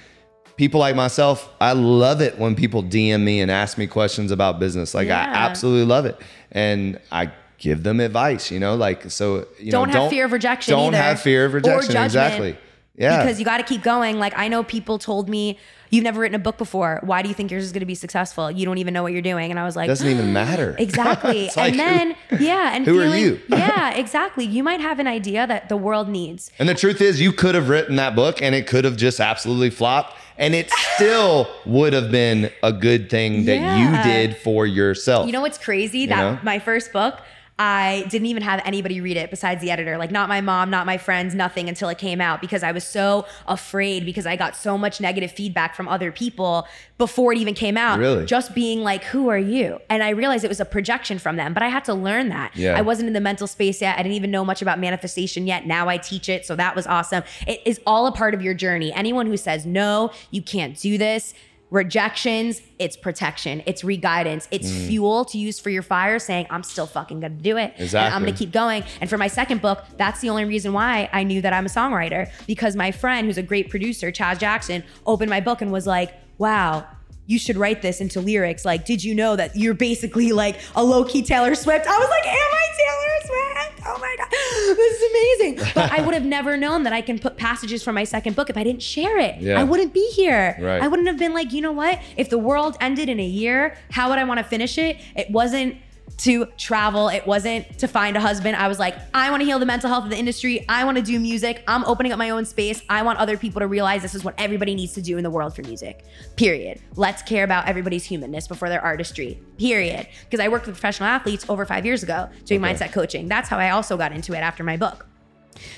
Speaker 1: people like myself, I love it when people DM me and ask me questions about business. Like I absolutely love it. And I give them advice, you know, like so you
Speaker 2: Don't
Speaker 1: know,
Speaker 2: have fear of rejection
Speaker 1: Don't
Speaker 2: either,
Speaker 1: have fear of rejection. Exactly. Yeah.
Speaker 2: Because you got to keep going. Like I know people told me, "You've never written a book before. Why do you think yours is going to be successful? You don't even know what you're doing." And I was like,
Speaker 1: Doesn't even matter.
Speaker 2: Exactly.
Speaker 1: Like,
Speaker 2: and then yeah, and
Speaker 1: who are you?
Speaker 2: yeah, exactly. You might have an idea that the world needs.
Speaker 1: And the truth is, you could have written that book and it could have just absolutely flopped. And it still would have been a good thing that
Speaker 2: Yeah.
Speaker 1: you did for yourself.
Speaker 2: You know what's crazy? That
Speaker 1: know?
Speaker 2: my first book, I didn't even have anybody read it besides the editor. Like not my mom, not my friends, nothing until it came out because I was so afraid because I got so much negative feedback from other people before it even came out.
Speaker 1: Really?
Speaker 2: Just being like, "Who are you?" And I realized it was a projection from them, but I had to learn that.
Speaker 1: Yeah.
Speaker 2: I wasn't in the mental space yet. I didn't even know much about manifestation yet. Now I teach it, so that was awesome. It is all a part of your journey. Anyone who says no, you can't do this, rejections, it's protection, it's re-guidance, it's
Speaker 1: Mm.
Speaker 2: fuel to use for your fire, saying, I'm still fucking gonna do it. And I'm gonna keep going. And for my second book, that's the only reason why I knew that I'm a songwriter. Because my friend, who's a great producer, Chaz Jackson, opened my book and was like, wow. You should write this into lyrics. Like, did you know that you're basically like a low key Taylor Swift? I was like, Am I Taylor Swift? Oh my God. This is amazing. But I would have never known that I can put passages from my second book if I didn't share it.
Speaker 1: Yeah.
Speaker 2: I wouldn't be here.
Speaker 1: Right.
Speaker 2: I wouldn't have been like, you know what? If the world ended in a year, how would I want to finish it? It wasn't to travel. It wasn't to find a husband. I was like, I want to heal the mental health of the industry. I want to do music. I'm opening up my own space. I want other people to realize this is what everybody needs to do in the world for music. Period. Let's care about everybody's humanness before their artistry. Period. Because I worked with professional athletes over five years ago doing
Speaker 1: Okay.
Speaker 2: mindset coaching. That's how I also got into it after my book.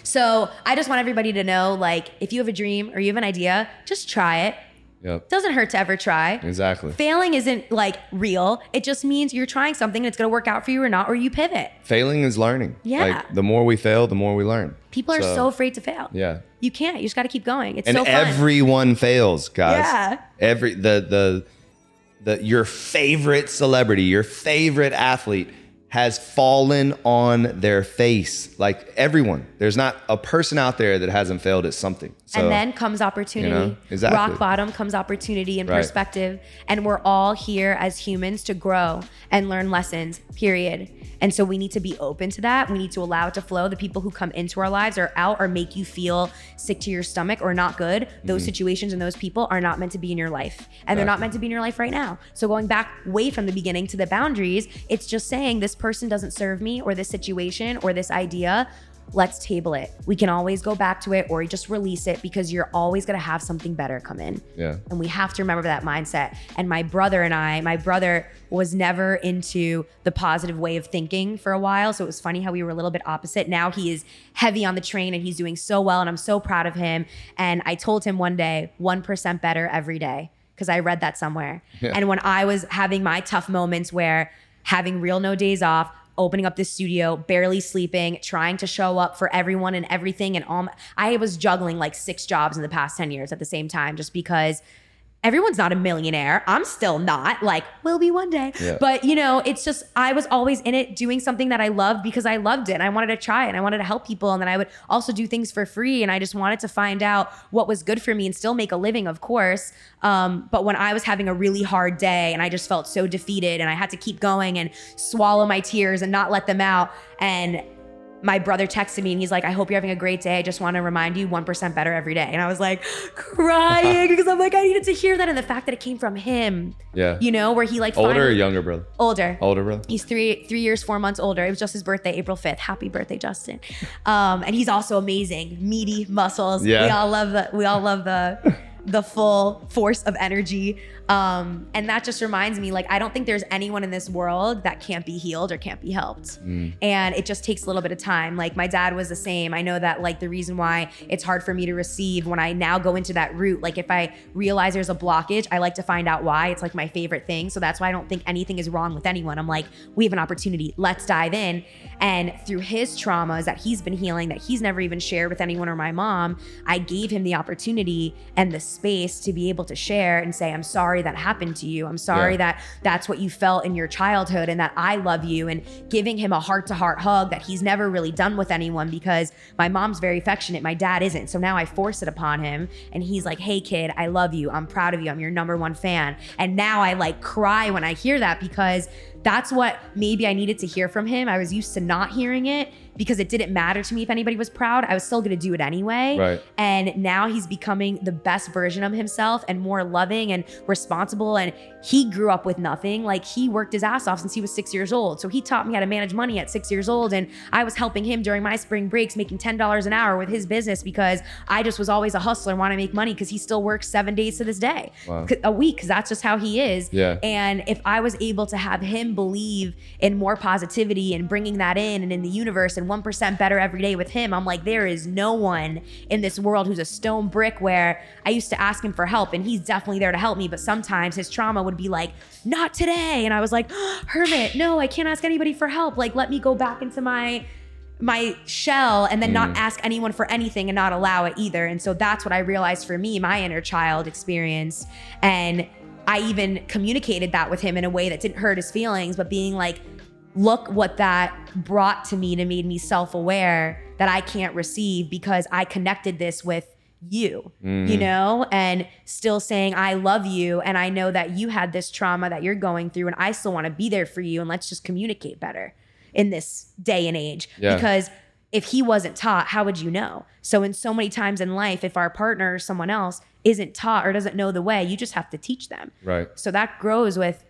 Speaker 2: So I just want everybody to know like, if you have a dream or you have an idea, just try it.
Speaker 1: Yep.
Speaker 2: Doesn't hurt to ever try.
Speaker 1: Exactly.
Speaker 2: Failing isn't like real. It just means you're trying something and it's gonna work out for you or not, or you pivot.
Speaker 1: Failing is learning.
Speaker 2: Yeah.
Speaker 1: Like the more we fail, the more we learn.
Speaker 2: People are so, afraid to fail.
Speaker 1: Yeah.
Speaker 2: You can't. You just gotta keep going. It's
Speaker 1: and
Speaker 2: so fun.
Speaker 1: everyone fails, guys.
Speaker 2: Yeah.
Speaker 1: Every the the the your favorite celebrity, your favorite athlete has fallen on their face. Like everyone. There's not a person out there that hasn't failed at something. So
Speaker 2: and then comes opportunity.
Speaker 1: you know, exactly.
Speaker 2: Rock bottom comes opportunity and
Speaker 1: Right.
Speaker 2: perspective. And we're all here as humans to grow and learn lessons, period. And so we need to be open to that. We need to allow it to flow. The people who come into our lives are out or make you feel sick to your stomach or not good. Those mm-hmm. situations and those people are not meant to be in your life. And they're not meant to be in your life right now. So going back way from the beginning to the boundaries, it's just saying this person doesn't serve me or this situation or this idea. Let's table it. We can always go back to it or just release it because you're always going to have something better come in.
Speaker 1: Yeah.
Speaker 2: And we have to remember that mindset. And my brother and I, my brother was never into the positive way of thinking for a while. So it was funny how we were a little bit opposite. Now he is heavy on the train and he's doing so well. And I'm so proud of him. And I told him one day, 1% better every day, because I read that somewhere.
Speaker 1: Yeah.
Speaker 2: And when I was having my tough moments where having real no days off, opening up this studio, barely sleeping, trying to show up for everyone and everything. And all my, I was juggling like six jobs in the past 10 years at the same time just because everyone's not a millionaire. I'm still not. Like, will be one day.
Speaker 1: Yeah.
Speaker 2: But, you know, it's just, I was always in it doing something that I loved because I loved it. And I wanted to try it and I wanted to help people. And then I would also do things for free. And I just wanted to find out what was good for me and still make a living, of course. Um, but when I was having a really hard day and I just felt so defeated and I had to keep going and swallow my tears and not let them out. And my brother texted me and he's like, I hope you're having a great day. I just want to remind you 1% better every day. And I was like crying because I'm like, I needed to hear that. And the fact that it came from him,
Speaker 1: Yeah.
Speaker 2: you know, where he like
Speaker 1: Older or younger brother?
Speaker 2: older.
Speaker 1: Older brother?
Speaker 2: He's three three years, four months older. It was just his birthday, April 5th. Happy birthday, Justin. Um, and he's also amazing. Meaty muscles.
Speaker 1: Yeah.
Speaker 2: We all love the we all love the the full force of energy. Um, and that just reminds me, like, I don't think there's anyone in this world that can't be healed or can't be helped. And it just takes a little bit of time. Like my dad was the same. I know that like the reason why it's hard for me to receive when I now go into that route, like if I realize there's a blockage, I like to find out why. It's like my favorite thing. So that's why I don't think anything is wrong with anyone. I'm like, we have an opportunity. Let's dive in. And through his traumas that he's been healing, that he's never even shared with anyone or my mom, I gave him the opportunity and the space to be able to share and say, I'm sorry that happened to you. I'm sorry
Speaker 1: Yeah.
Speaker 2: that that's what you felt in your childhood and that I love you. And giving him a heart to heart hug that he's never really done with anyone because my mom's very affectionate. My dad isn't. So now I force it upon him. And he's like, hey, kid, I love you. I'm proud of you. I'm your number one fan. And now I like cry when I hear that because that's what maybe I needed to hear from him. I was used to not hearing it. Because it didn't matter to me if anybody was proud. I was still going to do it anyway.
Speaker 1: Right.
Speaker 2: And now he's becoming the best version of himself and more loving and responsible. And he grew up with nothing. Like he worked his ass off since he was six years old. So he taught me how to manage money at six years old. And I was helping him during my spring breaks, making $10 an hour with his business because I just was always a hustler and want to make money because he still works seven days to this day,
Speaker 1: Wow.
Speaker 2: A week, because that's just how he is.
Speaker 1: Yeah.
Speaker 2: And if I was able to have him believe in more positivity and bringing that in and in the universe and 1% better every day with him, I'm like, there is no one in this world who's a stone brick where I used to ask him for help and he's definitely there to help me. But sometimes his trauma would be like, not today. And I was like, Hermit, no, I can't ask anybody for help. Like, let me go back into my my shell and then not mm. ask anyone for anything and not allow it either. And so that's what I realized for me, my inner child experience. And I even communicated that with him in a way that didn't hurt his feelings, but being like, look what that brought to me to made me self-aware that I can't receive because I connected this with you, you mm-hmm. know, and still saying, I love you. And I know that you had this trauma that you're going through, and I still want to be there for you. And let's just communicate better in this day and age.
Speaker 1: Yeah.
Speaker 2: Because if he wasn't taught, how would you know? So, in so many times in life, if our partner or someone else isn't taught or doesn't know the way, you just have to teach them.
Speaker 1: Right.
Speaker 2: So that grows with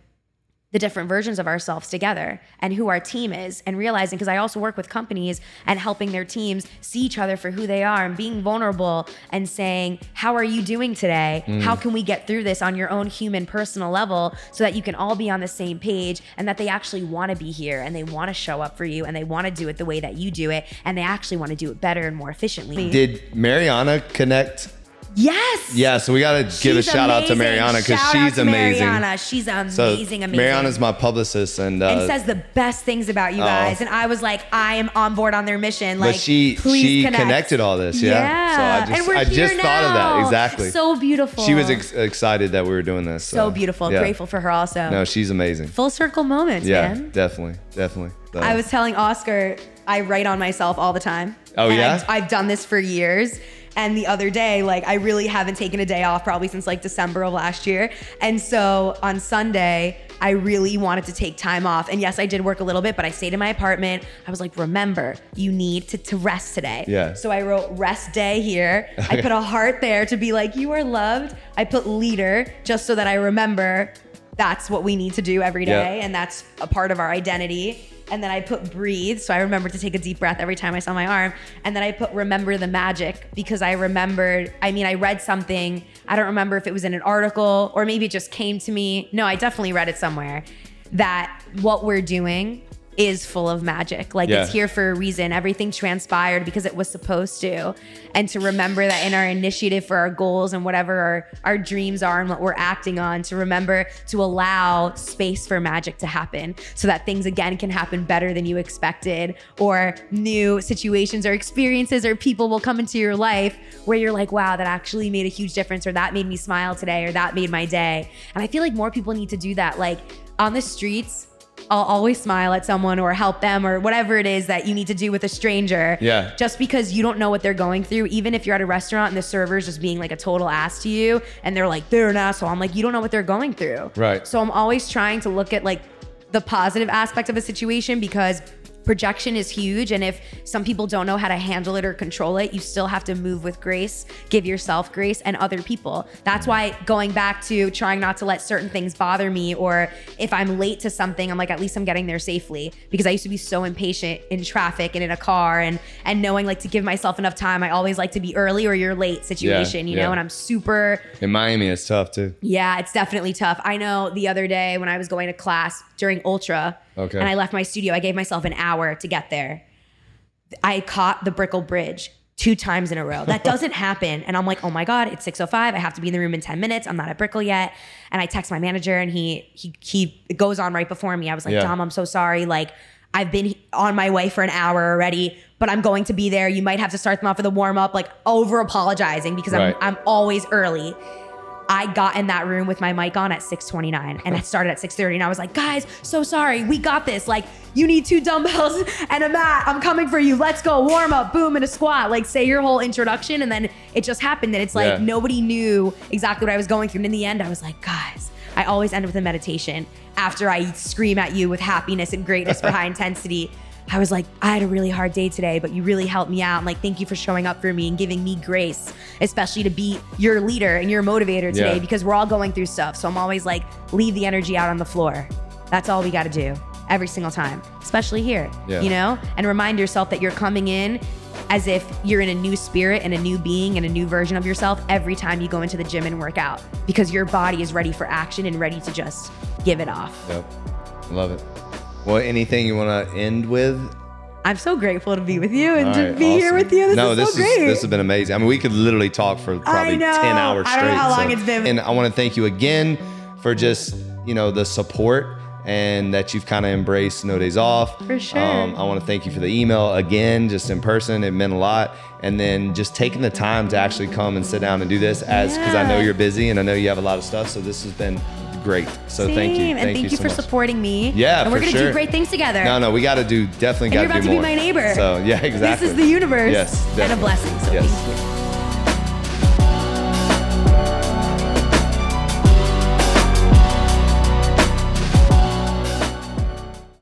Speaker 2: the different versions of ourselves together and who our team is and realizing because I also work with companies and helping their teams see each other for who they are and being vulnerable and saying, How are you doing today? Mm. How can we get through this on your own human personal level so that you can all be on the same page and that they actually want to be here and they want to show up for you and they want to do it the way that you do it and they actually want to do it better and more efficiently.
Speaker 1: Did Mariana connect?
Speaker 2: Yes.
Speaker 1: Yeah, so we got to give a shout out to. Mariana because she's amazing.
Speaker 2: Mariana. She's amazing,
Speaker 1: So
Speaker 2: amazing.
Speaker 1: Mariana's my publicist, and, uh,
Speaker 2: and says the best things about you guys. And I was like, I am on board on their mission. Like,
Speaker 1: but she she
Speaker 2: connect.
Speaker 1: connected all this. Yeah.
Speaker 2: Yeah.
Speaker 1: So I just
Speaker 2: and we're
Speaker 1: I
Speaker 2: here
Speaker 1: just thought of that
Speaker 2: now.
Speaker 1: exactly.
Speaker 2: So beautiful.
Speaker 1: she was ex- excited that we were doing this.
Speaker 2: so beautiful.
Speaker 1: yeah.
Speaker 2: Grateful for her also.
Speaker 1: No, she's amazing.
Speaker 2: Full circle moments,
Speaker 1: Yeah,
Speaker 2: man.
Speaker 1: definitely, definitely. So-
Speaker 2: I was telling Oscar, I write on myself all the time.
Speaker 1: Oh, yeah?
Speaker 2: I've, I've done this for years. And the other day, like, I really haven't taken a day off probably since like December of last year. And so on Sunday, I really wanted to take time off. And yes, I did work a little bit, but I stayed in my apartment. I was like, remember, you need to, to rest today.
Speaker 1: Yeah.
Speaker 2: So I wrote rest day here. I put a heart there to be like, you are loved. I put leader just so that I remember that's what we need to do every day. Yeah. And that's a part of our identity. And then I put breathe. So I remembered to take a deep breath every time I saw my arm. And then I put remember the magic because I remembered, I mean, I read something. I don't remember if it was in an article or maybe it just came to me. No, I definitely read it somewhere that what we're doing is full of magic. Like
Speaker 1: Yeah.
Speaker 2: it's here for a reason. Everything transpired because it was supposed to. And to remember that in our initiative for our goals and whatever our, our dreams are and what we're acting on, to remember to allow space for magic to happen so that things again can happen better than you expected, or new situations or experiences or people will come into your life where you're like, wow, that actually made a huge difference, or that made me smile today, or that made my day. And I feel like more people need to do that. Like on the streets, I'll always smile at someone or help them or whatever it is that you need to do with a stranger.
Speaker 1: Yeah.
Speaker 2: Just because you don't know what they're going through, even if you're at a restaurant and the server's just being like a total ass to you and they're like, they're an asshole. I'm like, you don't know what they're going through.
Speaker 1: Right.
Speaker 2: So I'm always trying to look at like the positive aspect of a situation because projection is huge. And if some people don't know how to handle it or control it, you still have to move with grace, give yourself grace and other people. That's why going back to trying not to let certain things bother me, or if I'm late to something, I'm like, at least I'm getting there safely. Because I used to be so impatient in traffic and in a car and and knowing like to give myself enough time. I always like to be early or you're late situation, you
Speaker 1: yeah.
Speaker 2: know, and I'm super
Speaker 1: In Miami, it's tough too.
Speaker 2: yeah, it's definitely tough. I know the other day when I was going to class during Ultra
Speaker 1: Okay.
Speaker 2: and I left my studio, I gave myself an hour to get there. I caught the Brickell Bridge two times in a row. That doesn't happen. And I'm like, oh my God, it's 6.05. I have to be in the room in 10 minutes. I'm not at Brickell yet. And I text my manager and he he he goes on right before me. I was like,
Speaker 1: Yeah.
Speaker 2: Dom, I'm so sorry. Like I've been on my way for an hour already, but I'm going to be there. You might have to start them off with a warm up, like over apologizing because
Speaker 1: Right.
Speaker 2: I'm I'm always early. I got in that room with my mic on at 6:29 and it started at 6:30 and I was like, "Guys, so sorry. We got this. Like, you need two dumbbells and a mat. I'm coming for you. Let's go. Warm up, boom, and a squat. Like say your whole introduction and then it just happened that it's like
Speaker 1: Yeah.
Speaker 2: nobody knew exactly what I was going through and in the end I was like, "Guys, I always end with a meditation after I scream at you with happiness and greatness for high intensity. I was like, I had a really hard day today, but you really helped me out. And like, thank you for showing up for me and giving me grace, especially to be your leader and your motivator today
Speaker 1: Yeah.
Speaker 2: because we're all going through stuff. So I'm always like, leave the energy out on the floor. That's all we got to do every single time, especially here,
Speaker 1: Yeah.
Speaker 2: you know? And remind yourself that you're coming in as if you're in a new spirit and a new being and a new version of yourself every time you go into the gym and work out because your body is ready for action and ready to just give it off.
Speaker 1: Yep. Love it. Well, anything you want to end with?
Speaker 2: I'm so grateful to be with you and
Speaker 1: All
Speaker 2: to
Speaker 1: right,
Speaker 2: be here with you. This
Speaker 1: no,
Speaker 2: is
Speaker 1: this
Speaker 2: so great.
Speaker 1: is this has been amazing. I mean, we could literally talk for probably ten hours
Speaker 2: I
Speaker 1: straight.
Speaker 2: don't know how long
Speaker 1: so-
Speaker 2: it's been.
Speaker 1: And I want to thank you again for just you know the support and that you've kind of embraced no days off.
Speaker 2: For sure.
Speaker 1: Um, I want to thank you for the email again, just in person. It meant a lot. And then just taking the time to actually come and sit down and do this as because I know you're busy and I know you have a lot of stuff. So this has been great. So thank you.
Speaker 2: Same. And thank, you,
Speaker 1: so
Speaker 2: for
Speaker 1: much.
Speaker 2: supporting me.
Speaker 1: Yeah,
Speaker 2: And we're gonna
Speaker 1: sure.
Speaker 2: do great things together.
Speaker 1: No, no, we got to do definitely
Speaker 2: And
Speaker 1: got
Speaker 2: you're
Speaker 1: to
Speaker 2: about
Speaker 1: do
Speaker 2: to be my neighbor.
Speaker 1: So yeah, exactly.
Speaker 2: This is the universe.
Speaker 1: Yes,
Speaker 2: And a blessing. So
Speaker 1: Yes.
Speaker 2: thank you.